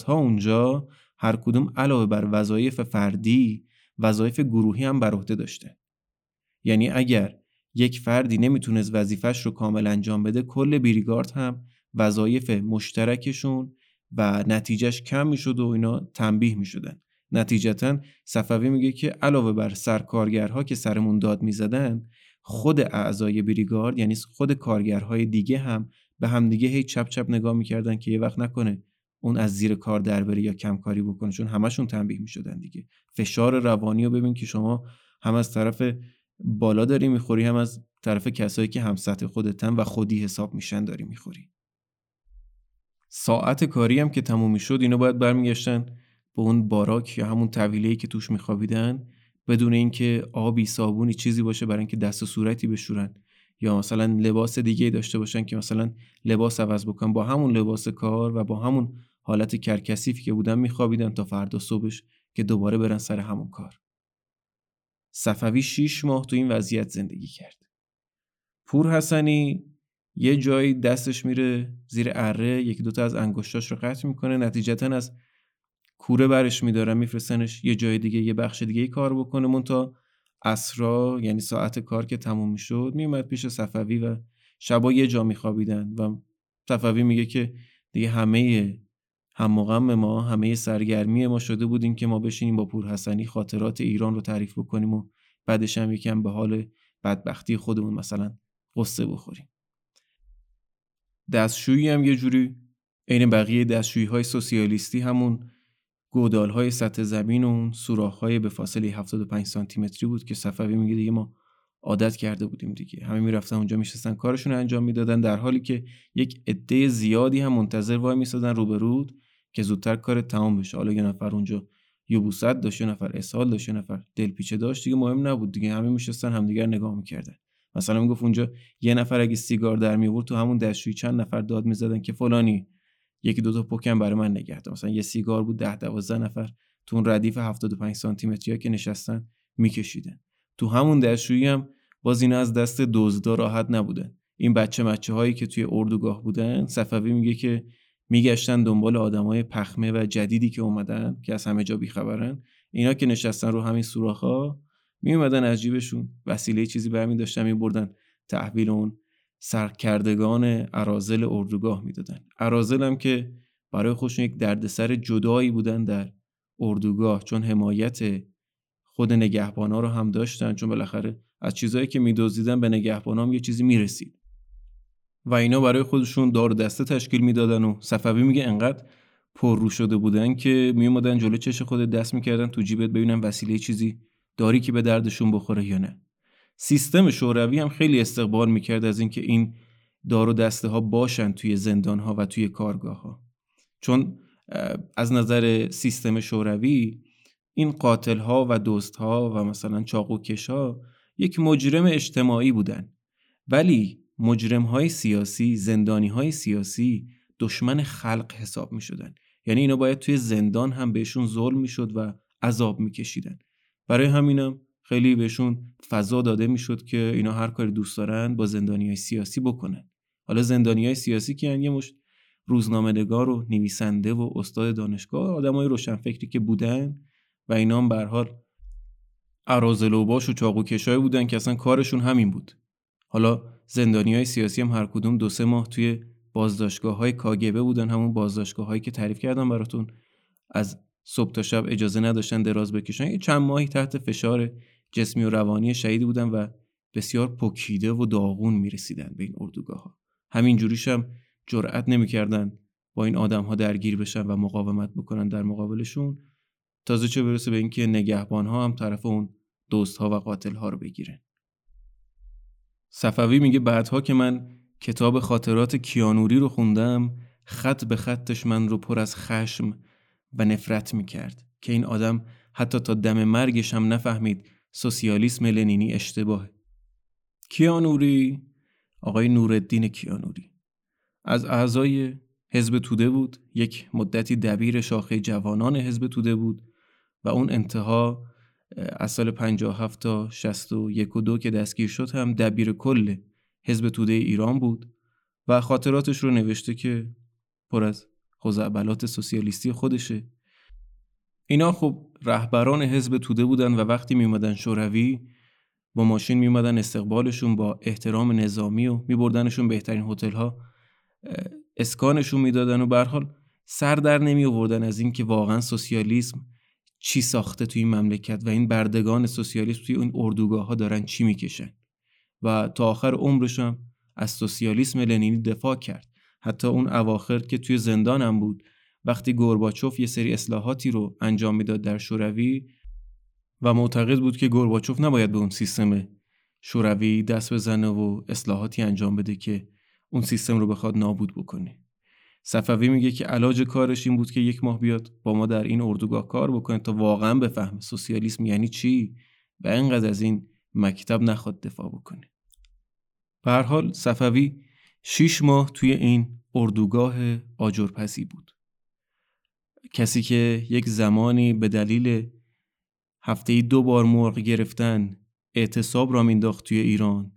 ها اونجا هر کدوم علاوه بر وظایف فردی وظایف گروهی هم بر عهده داشته. یعنی اگر یک فردی نمی‌تونست وظیفش رو کامل انجام بده کل بریگارد هم وظایف مشترکشون و نتیجهش کم می‌شد و اینا تنبیه می‌شدن. نتیجتا صفوی میگه که علاوه بر سرکارگرها که سرمون داد می‌زدن خود اعضای بریگارد یعنی خود کارگرهای دیگه هم به همدیگه هی چپ چپ نگاه می‌کردن که یه وقت نکنه اون از زیر کار در بره یا کم کاری بکنه چون همشون تنبیه می‌شدن دیگه. فشار روانی رو ببین که شما هم از طرف بالا داری می‌خوری هم از طرف کسایی که هم سطح خودتن و خودی حساب میشن داری می‌خوری. ساعت کاری هم که تموم می‌شد اینا باید برمیگشتن به اون باراک یا همون طویله‌ای که توش میخوابیدن بدون اینکه آبی صابونی چیزی باشه برای اینکه دست و صورتی بشورن. یا مثلا لباس دیگه داشته باشن که مثلا لباس عوض بکنن. با همون لباس کار و با همون حالت کرکسیفی که بودن میخوابیدن تا فردا صبحش که دوباره برن سر همون کار. صفوی شیش ماه تو این وضعیت زندگی کرد. پور حسنی یه جایی دستش میره زیر اره یکی دوتا از انگشتاش رو قطع می‌کنه. نتیجتا از کوره برش میدارن میفرستنش یه جای دیگه یه بخش دیگه کار بکنه. مون تا اسرا یعنی ساعت کار که تموم می‌شد میومد پیش صفوی و شبا یه جا میخوابیدن و صفوی میگه که دیگه همه هم ما همه سرگرمی ما شده بودیم که ما بشینیم با پور حسنی خاطرات ایران رو تعریف بکنیم و بعدش هم یکم به حال بدبختی خودمون مثلا قصه بخوریم. دستشویی هم یه جوری عین بقیه دستشویی های سوسیالیستی همون گودال های سطح زمین و اون سوراخ های به فاصله 75 سانتی متری بود که صفوی میگه دیگه ما عادت کرده بودیم دیگه. همه می‌رفتن اونجا میشستن کارشون رو انجام می‌دادن در حالی که یک عده زیادی هم منتظر وای میسادن روبرود که زودتر کار تمام بشه. حالا یه نفر اونجا یبوست داشت یه نفر اسهال داشت یه نفر دلپیچه داشت دیگه مهم نبود دیگه. همه میشستن همدیگر نگاه می‌کردن. مثلا می‌گفت اونجا یه نفر اگه سیگار در میورد تو همون دستشویی چند نفر داد می‌زدن که فلانی یکی دو تا پوکن برای من نگه مثلا یه سیگار بود ده دوازده نفر تو اون ردیف 75 سانتی متری که نشستن میکشیدن. تو همون دستشویی هم باز اینا از دست دزدا راحت نبودن. این بچه مچه هایی که توی اردوگاه بودن صفوی میگه که میگشتن دنبال آدمای پخمه و جدیدی که اومدن که از همه جا بیخبرن. اینا که نشستن رو همین سوراخ‌ها می اومدن از جیبشون وسیله چیزی برمی داشتن می بردن تحویل اون سرکردگان عرازل اردوگاه می‌دادن. عرازل هم که برای خودشون یک دردسر جدایی بودن در اردوگاه چون حمایت خود نگهبانا رو هم داشتن چون بالاخره از چیزهایی که میدزدیدن به نگهبانا هم یه چیزی می‌رسید. و اینا برای خودشون دار دسته تشکیل می‌دادن و صفوی میگه انقدر پررو شده بودن که میومدن جلو چش خود دست می‌کردن تو جیبت ببینن وسیله چیزی داری که به دردشون بخوره یا نه. سیستم شوروی هم خیلی استقبال می‌کرد از اینکه این دار دسته ها باشن توی زندان ها و توی کارگاه ها چون از نظر سیستم شوروی این قاتل ها و دوست ها و مثلا چاقوکش ها یک مجرم اجتماعی بودن. ولی مجرم های سیاسی زندانی های سیاسی دشمن خلق حساب می شدن یعنی اینا باید توی زندان هم بهشون ظلم می شد و عذاب می کشیدن برای همینم خیلی بهشون فضا داده می‌شد که اینا هر کاری دوست دارن با زندانی های سیاسی بکنن. حالا زندانی های سیاسی که یه مشت روزنامه نگار و نویسنده و استاد دانشگاه آدمای روشنفکری که بودن و اینا هم به حال عرازل و باش و چاقو کشای بودن که اصلا کارشون همین بود. حالا زندانی های سیاسی هم هر کدوم دو سه ماه توی بازداشتگاه های کاگبه بودن همون بازداشتگاه هایی که تعریف کردم براتون. از صبح تا شب اجازه نداشتن دراز بکشن. یه چند ماهی تحت فشار جسمی و روانی شهید بودن و بسیار پکیده و داغون می‌رسیدن به این اردوگاه ها همین جوریش هم جرأت نمی‌کردن با این آدم ها درگیر بشن و مقاومت بکنن در مقابلشون تازه چه برسه به اینکه نگهبان ها هم طرف اون دوست ها و قاتل ها رو بگیرن. صفوی میگه بعدها که من کتاب خاطرات کیانوری رو خوندم خط به خطش من رو پر از خشم و نفرت می‌کرد که این آدم حتی تا دم مرگش هم نفهمید سوسیالیسم لنینی اشتباهه. کیانوری آقای نورالدین کیانوری. از اعضای حزب توده بود یک مدتی دبیر شاخه جوانان حزب توده بود و اون انتها از سال 57 تا 61 و دو که دستگیر شد هم دبیر کل حزب توده ایران بود و خاطراتش رو نوشته که پر از خزعبلات سوسیالیستی خودشه. اینا خب رهبران حزب توده بودن و وقتی میومدن شوروی با ماشین میومدن استقبالشون با احترام نظامی و میبردنشون بهترین هتل ها اسکانشون می‌دادن و به حال سر در نمی آوردن از اینکه واقعا سوسیالیسم چی ساخته توی این مملکت و این بردگان سوسیالیسم توی اون اردوگاه ها دارن چی می‌کشن. و تا آخر عمرشم از سوسیالیسم لنینی دفاع کرد. حتی اون اواخر که توی زندانم بود وقتی گورباچوف یه سری اصلاحاتی رو انجام می‌داد در شوروی و معتقد بود که گورباچوف نباید به اون سیستم شوروی دست بزنه و اصلاحاتی انجام بده که اون سیستم رو بخواد نابود بکنه. صفوی میگه که علاج کارش این بود که یک ماه بیاد با ما در این اردوگاه کار بکنه تا واقعا بفهمه سوسیالیسم یعنی چی و اینقدر از این مکتب نخواد دفاع بکنه. به هر حال صفوی شیش ماه توی این اردوگاه آجرپسی بود. کسی که یک زمانی به دلیل هفته دو بار مرغ گرفتن اعتصاب را مینداخت توی ایران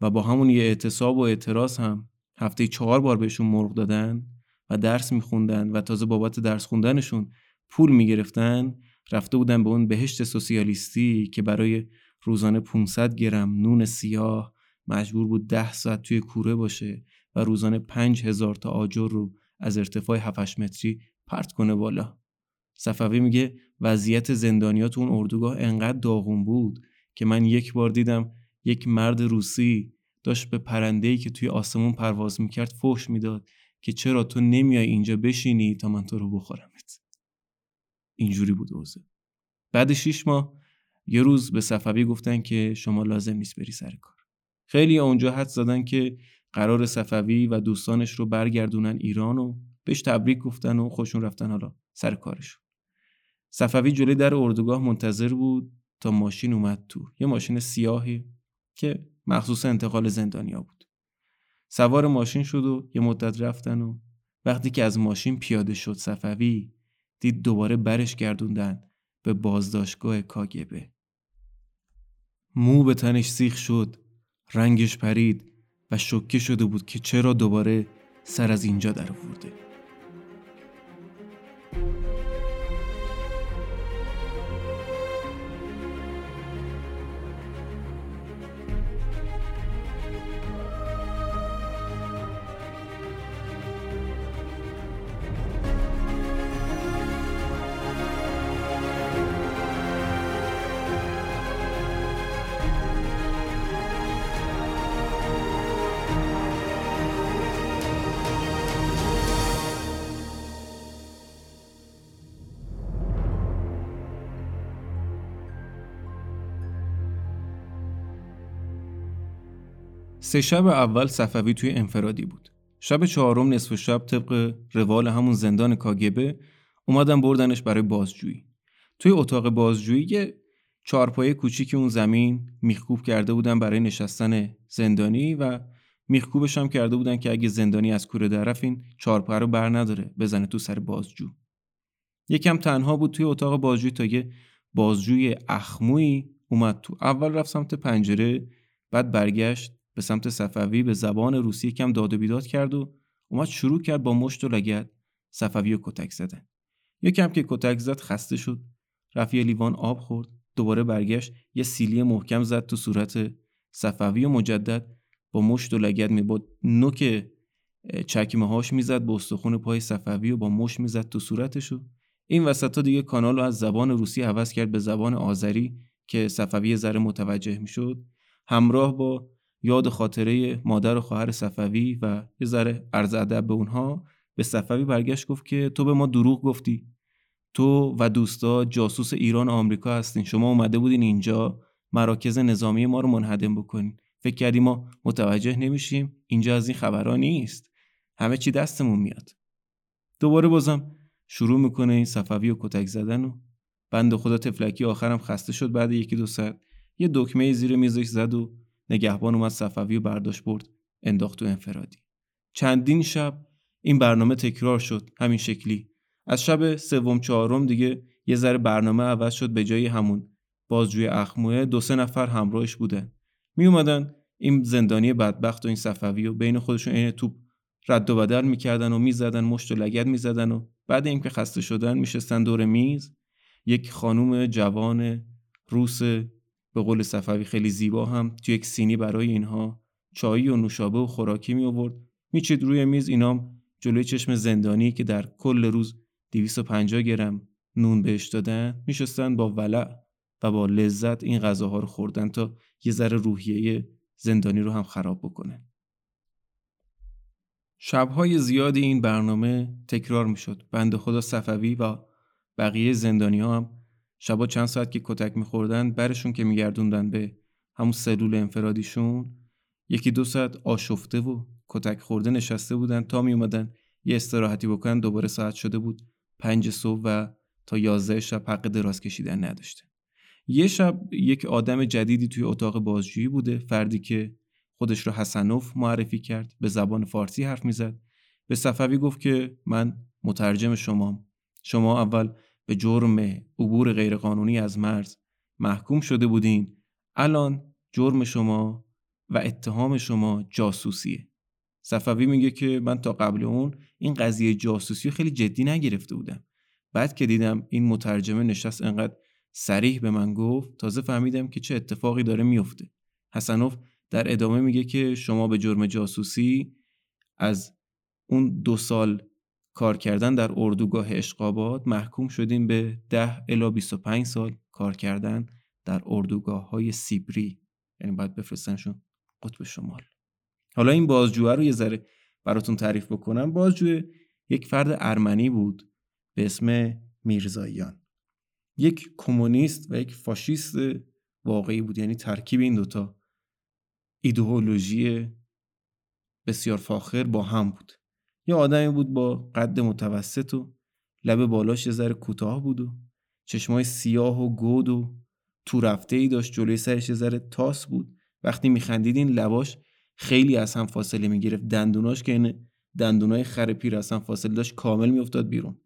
و با همون یه اعتصاب و اعتراض هم هفته چهار بار بهشون مرغ دادن و درس میخوندن و تازه بابت درس خوندنشون پول می‌گرفتن رفته بودن به اون بهشت سوسیالیستی که برای روزانه 500 گرم نون سیاه مجبور بود ده ساعت توی کوره باشه و روزانه 5000 تا آجر رو از ارتفاع 7 متری پرت کنه بالا. صفوی میگه وضعیت زندانیات اون اردوگاه انقدر داغون بود که من یک بار دیدم یک مرد روسی داشت به پرنده‌ای که توی آسمون پرواز می‌کرد فوش می‌داد که چرا تو نمیای اینجا بشینی تا من تو رو بخورمت. اینجوری بود اوضاع بعد شیش ماه یه روز به صفوی گفتن که شما لازم نیست بری سر کار. خیلی اونجا حد زدن که قرار صفوی و دوستانش رو برگردونن ایران و بهش تبریک گفتن و خوشون رفتن حالا سر کارشون. صفوی جلوی در اردوگاه منتظر بود تا ماشین اومد تو. یه ماشین سیاهی که مخصوص انتقال زندانیا بود. سوار ماشین شد و یه مدت رفتن و وقتی که از ماشین پیاده شد صفوی دید دوباره برش گردوندن به بازداشتگاه کاگبه. مو به تنش سیخ شد رنگش پرید و شکه شده بود که چرا دوباره سر از اینجا در آورده. سه شب اول صفوی توی انفرادی بود. شب چهارم نصف شب طبق روال همون زندان کاگبه اومدن بردنش برای بازجویی. توی اتاق بازجویی یه چارپایه کوچیکی اون زمین میخکوب کرده بودن برای نشستن زندانی و میخکوبش هم کرده بودن که اگه زندانی از کوره درف این چارپایه رو بر نداره بزنه تو سر بازجو. یکم تنها بود توی اتاق بازجویی تا یه بازجوی اخمویی اومد تو. اول رفت سمت پنجره بعد برگشت به سمت صفوی به زبان روسی کم داد و بیداد کرد و اومد شروع کرد با مشت و لگت صفوی و کتک زدن. یکم که کتک زد خسته شد. رفت یه لیوان آب خورد. دوباره برگشت. یه سیلی محکم زد تو صورت صفوی و مجدد با مشت و لگت می با نوک چکمه هاش می‌زد به استخون پای صفوی و با مشت می‌زد تو صورتشو این وسط ها دیگه کانال رو از زبان روسی عوض کرد به زبان آذری که صفوی ذره متوجه می‌شد همراه با یاد خاطره مادر و خواهر صفوی و یه ذره عرض ادب به اونها به صفوی برگشت گفت که تو به ما دروغ گفتی. تو و دوستا جاسوس ایران و آمریکا هستین. شما اومده بودین اینجا مراکز نظامی ما رو منهدم بکنین. فکر کردی ما متوجه نمیشیم. اینجا از این خبرها نیست. همه چی دستمون میاد. دوباره بازم شروع می‌کنه این صفوی و کتک زدن و بند خدا تفلکی آخرم خسته شد بعد یکی دو ساعت. یه دکمه زیر میزش زد و نگهبان اومد صفوی و برداشت برد انداخت تو انفرادی. چندین شب این برنامه تکرار شد همین شکلی. از شب سوم چهارم دیگه یه ذره برنامه عوض شد به جای همون. بازجوی اخموه دو سه نفر همراهش بودن. می اومدن این زندانی بدبخت و این صفوی و بین خودشون این توپ رد و بدل می‌کردن و می‌زدن مشت و لگد می‌زدن و بعد اینکه خسته شدن میشستن دور میز یک خانوم جوان روس به قول صفوی خیلی زیبا هم توی یک سینی برای اینها چایی و نوشابه و خوراکی می آورد میچید روی میز اینام جلوی چشم زندانی که در کل روز 250 گرم نون بهش دادن میشستن با ولع و با لذت این غذاها رو خوردن تا یه ذره روحیه زندانی رو هم خراب بکنه. شبهای زیادی این برنامه تکرار می‌شد. بند خدا صفوی و بقیه زندانی ها هم شبا چند ساعت که کتک میخوردن برشون که میگردوندن به همون سلول انفرادیشون یکی دو ساعت آشفته و کتک خورده نشسته بودن تا می اومدن یه استراحتی بکنن دوباره ساعت شده بود پنج صبح و تا یازده شب حق دراز کشیدن نداشته. یه شب یک آدم جدیدی توی اتاق بازجویی بوده فردی که خودش رو حسنوف معرفی کرد به زبان فارسی حرف می‌زد. به صفوی گفت که من مترجم شمام. شما اول به جرم عبور غیرقانونی از مرز محکوم شده بودین. الان جرم شما و اتهام شما جاسوسیه. صفوی میگه که من تا قبل اون این قضیه جاسوسی خیلی جدی نگرفته بودم. بعد که دیدم این مترجمه نشست انقدر سریح به من گفت تازه فهمیدم که چه اتفاقی داره میفته. حسنوف در ادامه میگه که شما به جرم جاسوسی از اون دو سال کار کردن در اردوگاه اشقابات محکوم شدیم به 10 الا 25 سال کار کردن در اردوگاه های سیبری. یعنی باید بفرستنشون قطب شمال. حالا این بازجوه رو یه ذره براتون تعریف بکنم. بازجوه یک فرد ارمنی بود به اسم میرزاییان یک کمونیست و یک فاشیست واقعی بود. یعنی ترکیب این دوتا ایدئولوژی بسیار فاخر با هم بود. یه آدمی بود با قد متوسط و لب بالاش یه ذره کوتاه بود و چشمای سیاه و گود و تو رفته ای داشت جلوی سرش یه ذره تاس بود. وقتی میخندید این لباش خیلی از هم فاصله می‌گرفت. دندوناش که این دندونای خر پیر از هم فاصله داشت کامل میافتاد بیرون.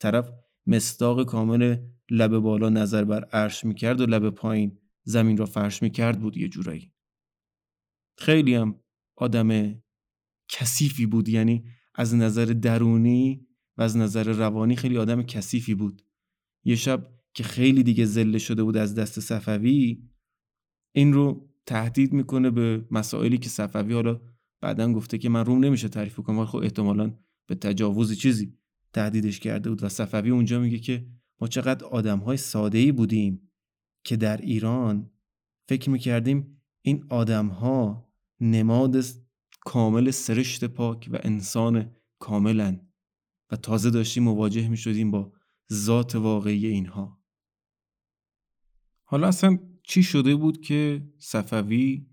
طرف مستاق کامل لب بالا نظر بر عرش می‌کرد و لب پایین زمین را فرش می‌کرد بود یه جورایی. خیلی هم آدم کثیفی بود. یعنی از نظر درونی و از نظر روانی خیلی آدم کثیفی بود. یه شب که خیلی دیگه زله شده بود از دست صفوی این رو تهدید می‌کنه به مسائلی که صفوی حالا بعدا گفته که من روم نمیشه تعریف کنم ولی خب احتمالا به تجاوز چیزی تهدیدش کرده بود. و صفوی اونجا میگه که ما چقدر آدم های ساده ای بودیم که در ایران فکر می‌کردیم این آدم ها نماد کامل سرشت پاک و انسان کاملا و تازه داشتیم مواجه می شدیم با ذات واقعی اینها. حالا اصلا چی شده بود که صفوی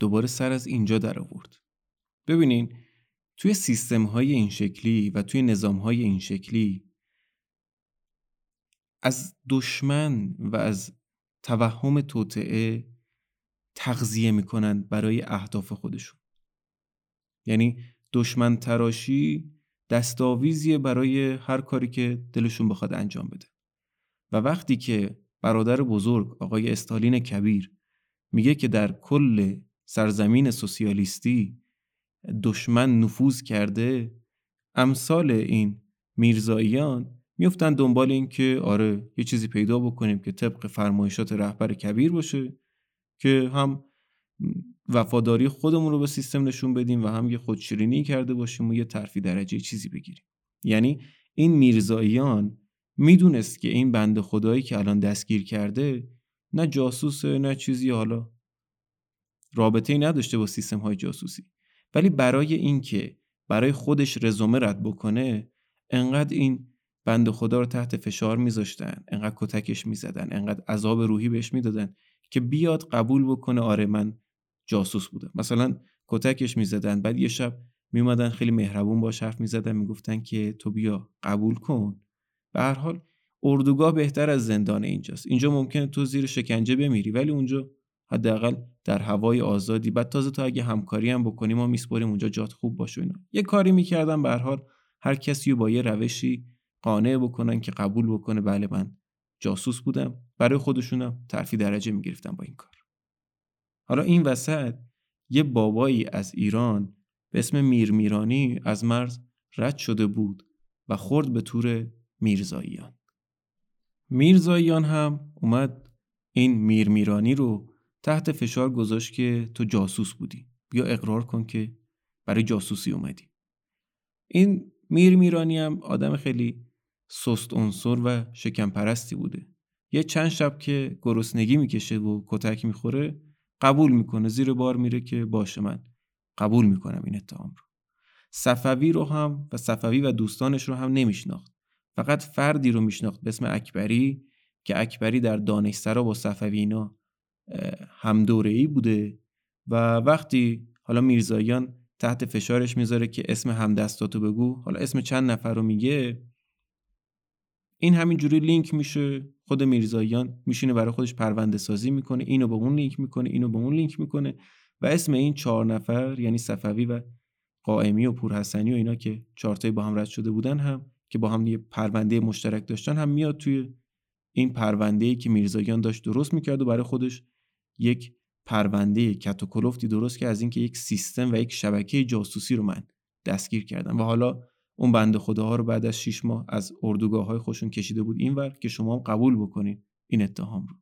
دوباره سر از اینجا در آورد؟ ببینین توی سیستم های این شکلی و توی نظام های این شکلی از دشمن و از توهم توطعه تغذیه می‌کنن برای اهداف خودشون. یعنی دشمن تراشی دستاویزیه برای هر کاری که دلشون بخواد انجام بده. و وقتی که برادر بزرگ آقای استالین کبیر میگه که در کل سرزمین سوسیالیستی دشمن نفوذ کرده امثال این میرزاییان میفتن دنبال این که آره یه چیزی پیدا بکنیم که طبق فرمایشات رهبر کبیر باشه که هم وفاداری خودمون رو به سیستم نشون بدیم و هم یه خودشیرینی کرده باشیم و یه ترفی درجه چیزی بگیریم. یعنی این میرزاییان می‌دونست که این بند خدایی که الان دستگیر کرده نه جاسوسه نه چیزی حالا رابطه نداشته با سیستم های جاسوسی. ولی برای اینکه برای خودش رزومه رد بکنه انقدر این بند خدا رو تحت فشار میذاشتن انقدر کتکش می‌زدن انقدر عذاب روحی بهش می‌دادن که بیاد قبول بکنه آره من جاسوس بودم مثلا کتکش می‌زدن بعد یه شب میومدن خیلی مهربون باش حرف می‌زدن می‌گفتن که تو بیا قبول کن. به هر حال اردوگاه بهتر از زندان اینجاست. اینجا ممکنه تو زیر شکنجه بمیری ولی اونجا حداقل در هوای آزادی. بعد تازه تو اگه همکاری هم بکنیم ما میسپریم اونجا جات خوب باشه اینا. یه کاری می‌کردن به هر حال هر کسی با یه روشی قانع بکنن که قبول بکنه بله من جاسوس بودم. برای خودشونم ترفی درجه می‌گرفتن با این کار. حالا این وسط یه بابایی از ایران به اسم میر میرانی از مرز رد شده بود و خورد به تور میرزاییان. میرزاییان هم اومد این میر میرانی رو تحت فشار گذاشت که تو جاسوس بودی. بیا اقرار کن که برای جاسوسی اومدی. این میر میرانی هم آدم خیلی سست عنصر و شکم پرستی بوده. یه چند شب که گرسنگی می‌کشه و کتک می‌خوره قبول می‌کنه زیر بار میره که باشه من. قبول می‌کنم این اتهام رو. صفوی رو هم و صفوی و دوستانش رو هم نمیشناخت. فقط فردی رو میشناخت به اسم اکبری که اکبری در دانشسرا با صفوی اینا هم ای بوده و وقتی حالا میرزایان تحت فشارش می‌ذاره که اسم همدستاتو بگو حالا اسم چند نفر رو میگه این همینجوری لینک میشه خود میرزاییان میشینه برای خودش پرونده سازی می‌کنه اینو با اون لینک می‌کنه اینو با اون لینک می‌کنه و اسم این چهار نفر یعنی صفوی و قائمی و پورحسنی و اینا که چارتای با هم رد شده بودن هم که با هم یه پرونده مشترک داشتن هم میاد توی این پرونده ای که میرزاییان داشت درست می‌کرد و برای خودش یک پرونده و درست که از اینکه یک سیستم و یک شبکه جاسوسی رو من دستگیر کردم. و حالا اون بنده خداها رو بعد از 6 ماه از اردوگاه های خوشون کشیده بود اینور که شما هم قبول بکنید این اتهام رو.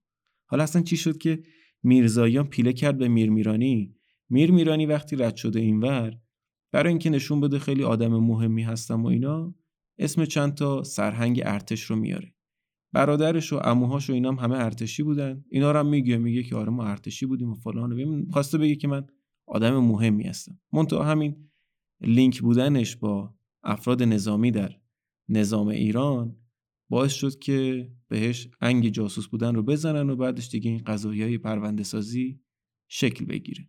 حالا اصلا چی شد که میرزاییان پیله کرد به میر میرانی میر میرانی وقتی رد شده اینور برای اینکه نشون بده خیلی آدم مهمی هستم و اینا اسم چند تا سرهنگ ارتش رو میاره. برادرش و عموهاش و اینام همه ارتشی بودن. اینا رو هم میگه میگه که آره ما ارتشی بودیم و فلان خواسته بگه که من آدم مهمی هستم. منتها همین لینک بودنش با افراد نظامی در نظام ایران باعث شد که بهش انگ جاسوس بودن رو بزنن و بعدش دیگه این قضایی های پرونده سازی شکل بگیره.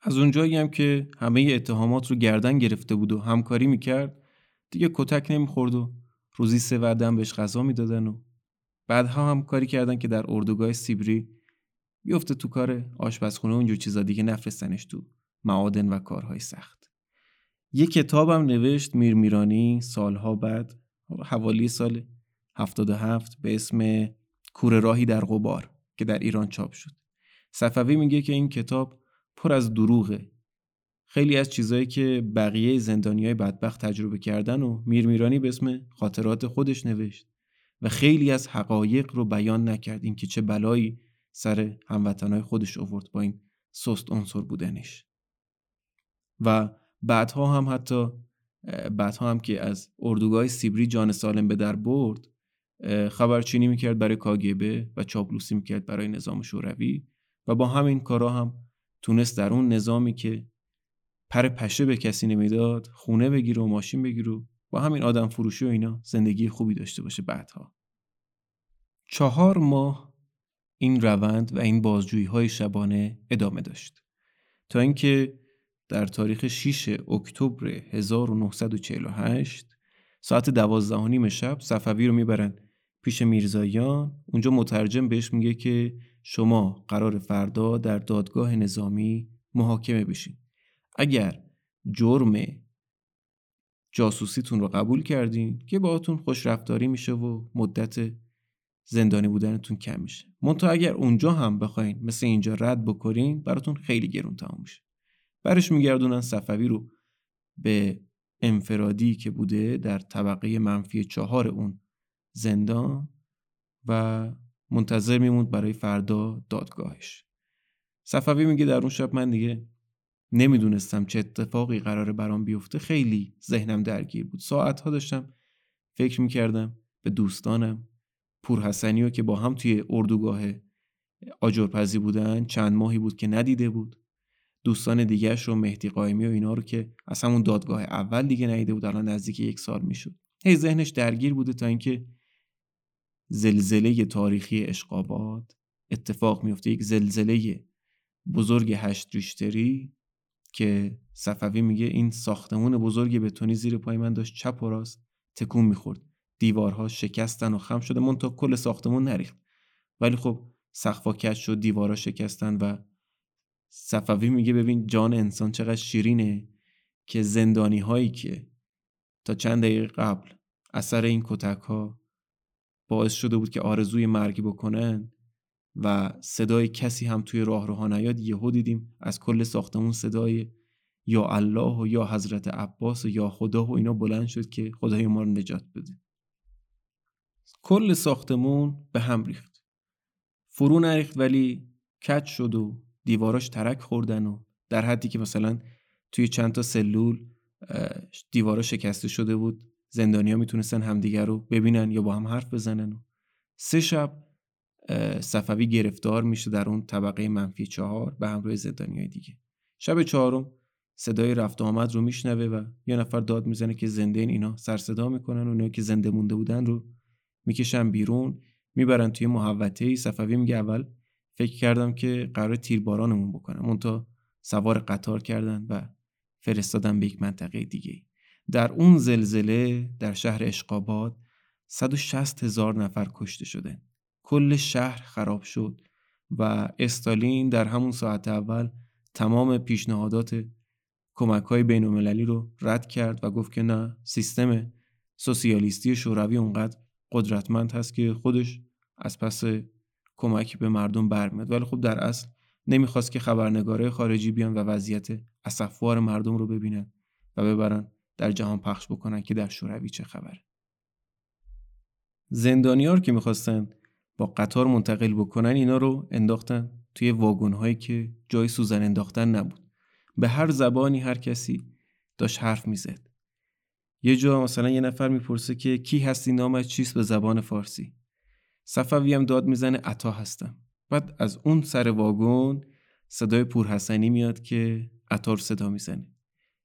از اونجایی هم که همه اتهامات رو گردن گرفته بود و همکاری می‌کرد دیگه کتک نمی‌خورد و روزی سه وعده بهش غذا می‌دادن و بعدها هم کاری کردن که در اردوگاه سیبری بیفته تو کار آشپزخونه اونجور چیزا دیگه نفرستنش تو معادن و کارهای سخت. یه کتابم نوشت میر میرانی سالها بعد حوالی سال 77 به اسم کور راهی در غبار که در ایران چاپ شد. صفوی میگه که این کتاب پر از دروغه. خیلی از چیزهایی که بقیه زندانیای بدبخت تجربه کردن و میرمیرانی به اسم خاطرات خودش نوشت و خیلی از حقایق رو بیان نکرد. اینکه چه بلایی سر هموطنهای خودش آورد با این سست عنصر بودنش. و بعدها هم حتی بعدها هم که از اردوگاه سیبری جان سالم به در برد خبرچینی می‌کرد برای کاگبه و چاپلوسی می‌کرد برای نظام شوروی و با همین کارا هم تونست در اون نظامی که پر پشه به کسی نمی‌داد خونه بگیره و ماشین بگیره و با همین آدم فروشی و اینا زندگی خوبی داشته باشه بعدها. چهار ماه این روند و این بازجویی های شبانه ادامه داشت. تا اینکه در تاریخ 6 اکتبر 1948 ساعت دوازده نیم شب صفوی رو می‌برن پیش میرزایان. اونجا مترجم بهش میگه که شما قرار فردا در دادگاه نظامی محاکمه بشین. اگر جرم جاسوسیتون رو قبول کردین که باهاتون خوش رفتاری میشه و مدت زندانی بودنتون کم میشه. منتها اگر اونجا هم بخواین مثل اینجا رد بکنین براتون خیلی گرون تمام میشه. برش میگردونن صفوی رو به انفرادی که بوده در طبقه منفی چهار اون زندان و منتظر میموند برای فردا دادگاهش. صفوی میگه در اون شب من دیگه نمی‌دونستم چه اتفاقی قراره برام بیفته. خیلی ذهنم درگیر بود. ساعتها داشتم فکر می‌کردم به دوستانم پور حسنی و که با هم توی اردوگاه آجرپزی بودن چند ماهی بود که ندیده بود. دوستان دیگرش رو مهدی قایمی و اینا رو که از همون دادگاه اول دیگه ندیده بود الان نزدیک یک سال می‌شد. هی ذهنش درگیر بوده تا اینکه زلزله تاریخی اشقابات اتفاق میفته یک زلزله بزرگ هشت ریشتری که صفوی میگه این ساختمون بزرگ بتونی زیر پای من داشت چپ و راست تکون می‌خورد. دیوارها شکستن و خم شده من تا کل ساختمون نریخت. ولی خب سقفا کج شد دیوارها شکستن و صفوی میگه ببین جان انسان چقدر شیرینه که زندانی هایی که تا چند دقیقه قبل اثر این کتک ها باعث شده بود که آرزوی مرگی بکنن و صدای کسی هم توی راه روها نیاد یهو دیدیم از کل ساختمون صدای یا الله و یا حضرت عباس و یا خدا و اینا بلند شد که خدای ما رو نجات بده. کل ساختمون به هم ریخت. فرو نریخت ولی کج شد و دیواراش ترک خوردن و در حدی که مثلا توی چند تا سلول دیوارا شکسته شده بود زندانیا می‌تونستن همدیگر رو ببینن یا با هم حرف بزنن و سه شب صفوی گرفتار میشه در اون طبقه منفی چهار به همراه زندانی دیگه. شب چهارم صدای رفت آمد رو میشنوه و یه نفر داد می‌زنه که زنده این اینا سر صدا می‌کنن و که زنده مونده بودن رو می‌کشن بیرون می‌برن توی محوطه ای صفوی میگه اول فکر کردم که قرار تیربارانمون بکنم. اون تا سوار قطار کردن و فرستادن به یک منطقه دیگه در اون زلزله در شهر اشقاباد 160 هزار نفر کشته شده کل شهر خراب شد و استالین در همون ساعت اول تمام پیشنهادات کمک های بین المللی رو رد کرد و گفت که نه سیستم سوسیالیستی شوروی اونقدر قدرتمند هست که خودش از پس کمک به مردم برمیاد. ولی خب در اصل نمی‌خواست که خبرنگاره خارجی بیان و وضعیت اسفوار مردم رو ببینن و ببرن در جهان پخش بکنن که در شوروی چه خبره. زندانیار که می‌خواستن با قطار منتقل بکنن اینا رو انداختن توی واگن هایی که جای سوزن انداختن نبود. به هر زبانی هر کسی داشت حرف می‌زد. یه جا مثلا یه نفر می‌پرسه که کی هستی نامش چیست؟ به زبان فارسی. صفوی هم داد می‌زنه عطا هستم. بعد از اون سر واگن صدای پورحسنی میاد که عطا رو صدا می‌زنه.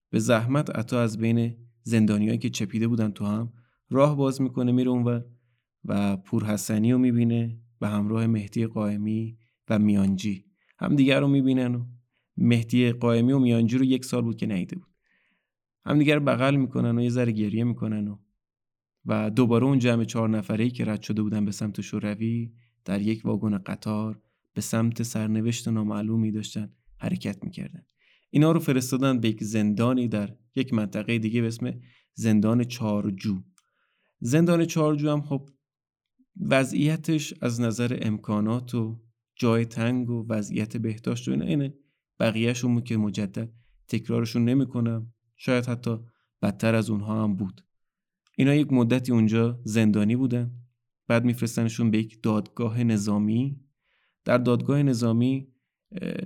به زحمت عطا از بین زندانیایی که چپیده بودن تو هم راه باز می‌کنه میره اونور و پورحسنی رو می‌بینه به همراه مهدی قائمی و میانجی. هم دیگر رو می‌بینن و مهدی قائمی و میانجی رو یک سال بود که نیده بود. هم دیگر بغل می‌کنن و یه ذره گریه می‌کنن و و دوباره اون جمع چهار نفره که رد شده بودن به سمت شوروی در یک واگن قطار به سمت سرنوشت نامعلومی داشتن حرکت می‌کردن. اینا رو فرستادن به یک زندانی در یک منطقه دیگه به اسم زندان چارجو. زندان چارجو هم خب وضعیتش از نظر امکانات و جای تنگ و وضعیت بهداشت و اینه بقیهشون که مجدد تکرارشون نمی‌کنم شاید حتی بدتر از اونها هم بود. اینا یک مدتی اونجا زندانی بودن. بعد میفرستنشون به یک دادگاه نظامی. در دادگاه نظامی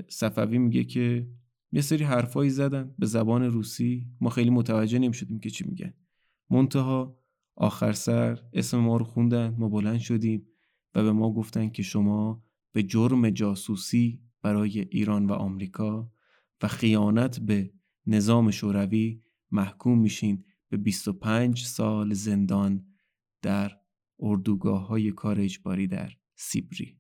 صفوی میگه که یه سری حرفایی زدن به زبان روسی. ما خیلی متوجه نمی‌شدیم که چی میگن. منتها آخر سر اسم ما رو خوندن ما بلند شدیم و به ما گفتن که شما به جرم جاسوسی برای ایران و آمریکا و خیانت به نظام شوروی محکوم میشین. به 25 سال زندان در اردوگاه های کار اجباری در سیبری.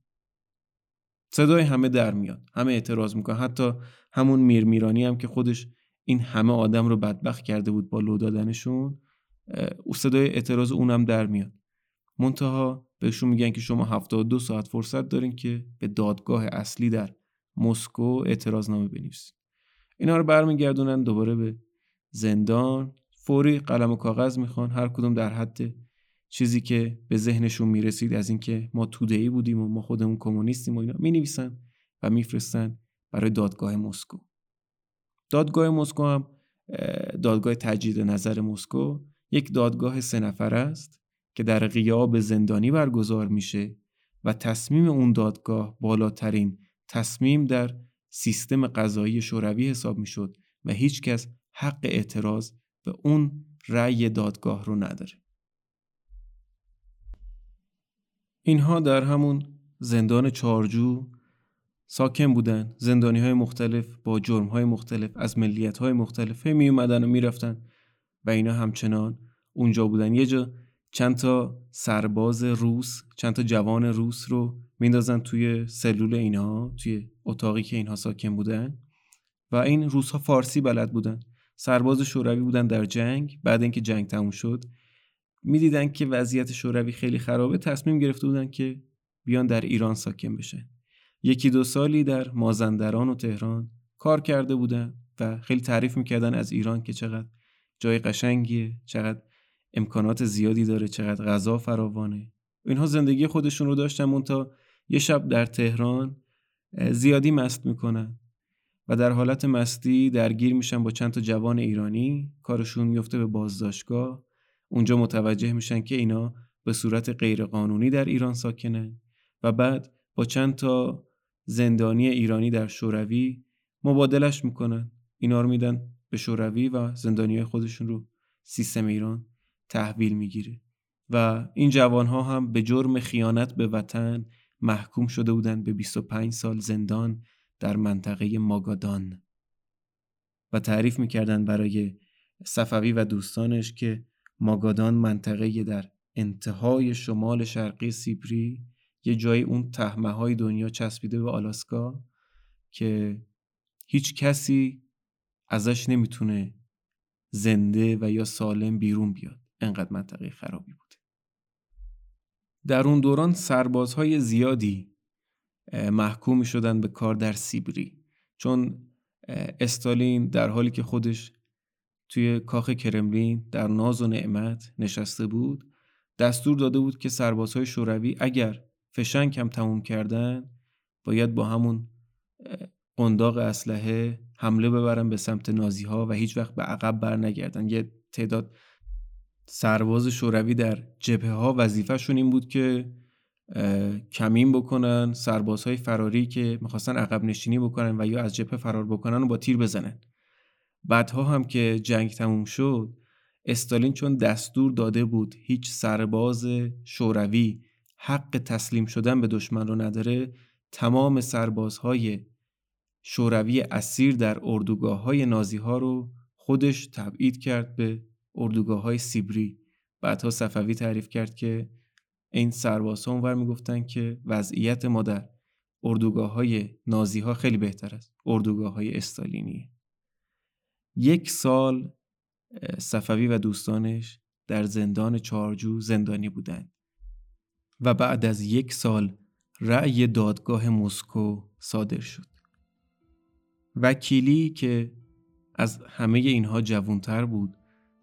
صدای همه در میاد همه اعتراض می‌کنن. حتی همون میرمیرانی هم که خودش این همه آدم رو بدبخت کرده بود با لو دادنشون او صدای اعتراض اونم در میاد. منتها بهشون میگن که شما 72 ساعت فرصت دارین که به دادگاه اصلی در مسکو اعتراضنامه بنویسید اینا رو برمیگردونن دوباره به زندان. فوری قلم و کاغذ می‌خوان هر کدوم در حد چیزی که به ذهنشون می‌رسید از اینکه ما توده ای بودیم و ما خودمون کمونیستیم و اینا می‌نویسن و میفرستن برای دادگاه مسکو. دادگاه مسکو هم دادگاه تجدید نظر مسکو یک دادگاه سه نفر است که در غیاب زندانی برگزار میشه و تصمیم اون دادگاه بالاترین تصمیم در سیستم قضایی شوروی حساب می‌شد و هیچکس حق اعتراض به اون رأی دادگاه رو نداره. اینها در همون زندان چارجو ساکن بودن. زندانی های مختلف با جرم های مختلف از ملیت های مختلف می اومدن و می‌رفتن و اینا همچنان اونجا بودن. یه جا چند تا سرباز روس چند تا جوان روس رو میندازن توی سلول اینها توی اتاقی که اینها ساکن بودن. و این روس ها فارسی بلد بودن. سرباز شوروی بودن در جنگ بعد اینکه جنگ تموم شد می‌دیدن که وضعیت شوروی خیلی خرابه تصمیم گرفته بودن که بیان در ایران ساکن بشن. یکی دو سالی در مازندران و تهران کار کرده بودن و خیلی تعریف می‌کردن از ایران که چقدر جای قشنگیه چقدر امکانات زیادی داره چقدر غذا فراوانه. اینها زندگی خودشون رو داشتن مونتا یه شب در تهران زیادی مست می‌کنن. و در حالت مستی درگیر میشن با چند تا جوان ایرانی کارشون میفته به بازداشتگاه. اونجا متوجه میشن که اینا به صورت غیرقانونی در ایران ساکنن و بعد با چند تا زندانی ایرانی در شوروی مبادلش می‌کنن. اینا رو میدن به شوروی و زندانی خودشون رو سیستم ایران تحویل می‌گیره. و این جوان ها هم به جرم خیانت به وطن محکوم شده بودند به 25 سال زندان در منطقه ماگادان و تعریف می‌کردن برای صفوی و دوستانش که ماگادان منطقه در انتهای شمال شرقی سیبری یه جایی اون تهمه های دنیا چسبیده به آلاسکا که هیچ کسی ازش نمی‌تونه زنده و یا سالم بیرون بیاد. انقدر منطقه خرابی بوده. در اون دوران سربازهای زیادی محکوم شدن به کار در سیبری. چون استالین در حالی که خودش توی کاخ کرملین در ناز و نعمت نشسته بود دستور داده بود که سربازهای شوروی اگر فشنگ هم تموم کردن باید با همون قنداق اسلحه حمله ببرن به سمت نازی ها و هیچ وقت به عقب بر نگردن یه تعداد سرباز شوروی در جبهه ها وظیفهشون این بود که کمین بکنن سربازهای فراری که می‌خواستن عقب نشینی بکنن و یا از جبهه فرار بکنن و با تیر بزنن. بعدها هم که جنگ تموم شد استالین چون دستور داده بود هیچ سرباز شوروی حق تسلیم شدن به دشمن رو نداره تمام سربازهای شوروی اسیر در اردوگاه های نازی ها رو خودش تبعید کرد به اردوگاه های سیبری. بعدها صفوی تعریف کرد که این سربازها اونور می‌گفتن که وضعیت ما در اردوگاه های نازی ها خیلی بهتر است. اردوگاه های استالینی یک سال صفوی و دوستانش در زندان چارجو زندانی بودند. و بعد از یک سال رأی دادگاه مسکو صادر شد. وکیلی که از همه اینها جوانتر بود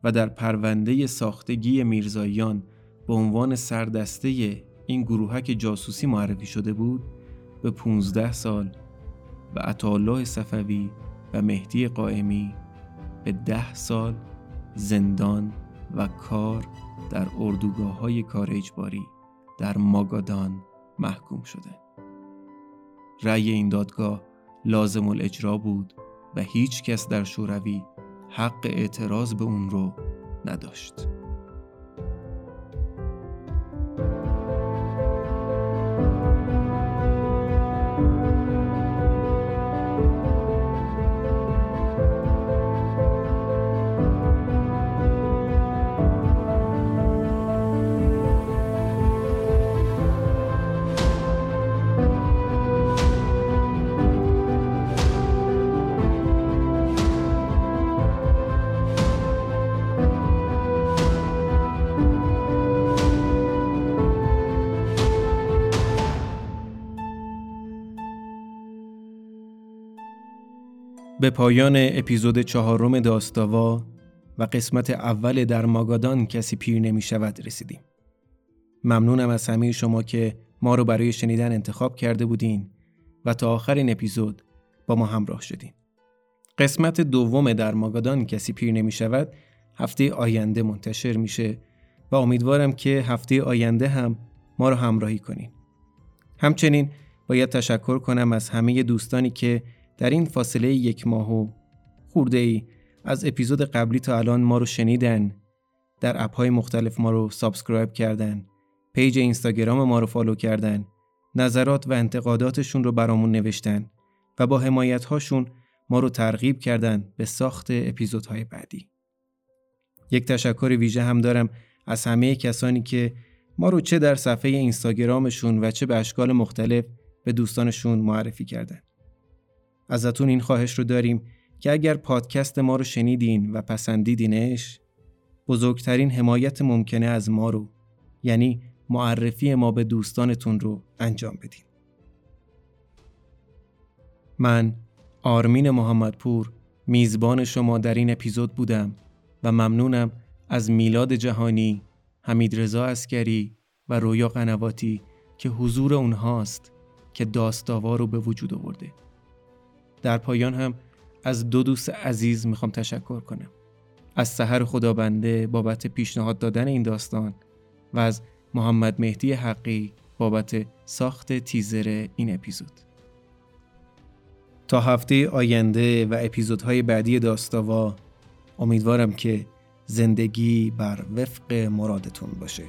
و در پرونده ساختگی میرزاییان به عنوان سردسته این گروهک جاسوسی معرفی شده بود به 15 سال و عطاالله صفوی و مهدی قائمی به ده سال زندان و کار در اردوگاه های کار اجباری در ماگادان محکوم شده. رأی این دادگاه لازم الاجرا بود و هیچ کس در شوروی حق اعتراض به اون رو نداشت. به پایان اپیزود چهارم داستاوا و قسمت اول در ماگادان کسی پیر نمی شود رسیدیم. ممنونم از همه شما که ما رو برای شنیدن انتخاب کرده بودین و تا آخرین اپیزود با ما همراه شدین. قسمت دوم در ماگادان کسی پیر نمی شود هفته آینده منتشر میشه و امیدوارم که هفته آینده هم ما رو همراهی کنین. همچنین باید تشکر کنم از همه دوستانی که در این فاصله یک ماه و خورده ای از اپیزود قبلی تا الان ما رو شنیدن. در app های مختلف ما رو subscribe کردن. page اینستاگرام ما رو follow کردن. نظرات و انتقاداتشون رو برامون نوشتن و با حمایت هاشون ما رو ترغیب کردن به ساخت اپیزودهای بعدی. یک تشکر ویژه هم دارم از همه کسانی که ما رو چه در صفحه اینستاگرامشون و چه به اشکال مختلف به دوستانشون معرفی کردن. ازتون این خواهش رو داریم که اگر پادکست ما رو شنیدین و پسندیدینش بزرگترین حمایت ممکنه از ما رو یعنی معرفی ما به دوستانتون رو انجام بدین من آرمین محمدپور میزبان شما در این اپیزود بودم و ممنونم از میلاد جهانی، حمید رضا اسکری و رویا قنواتی که حضور اونهاست که داستاوا رو به وجود آورده. در پایان هم از دو دوست عزیز می‌خوام تشکر کنم. از سحر خدابنده بابت پیشنهاد دادن این داستان و از محمد مهدی حقی بابت ساخت تیزر این اپیزود. تا هفته آینده و اپیزودهای بعدی داستاوا امیدوارم که زندگی بر وفق مرادتون باشه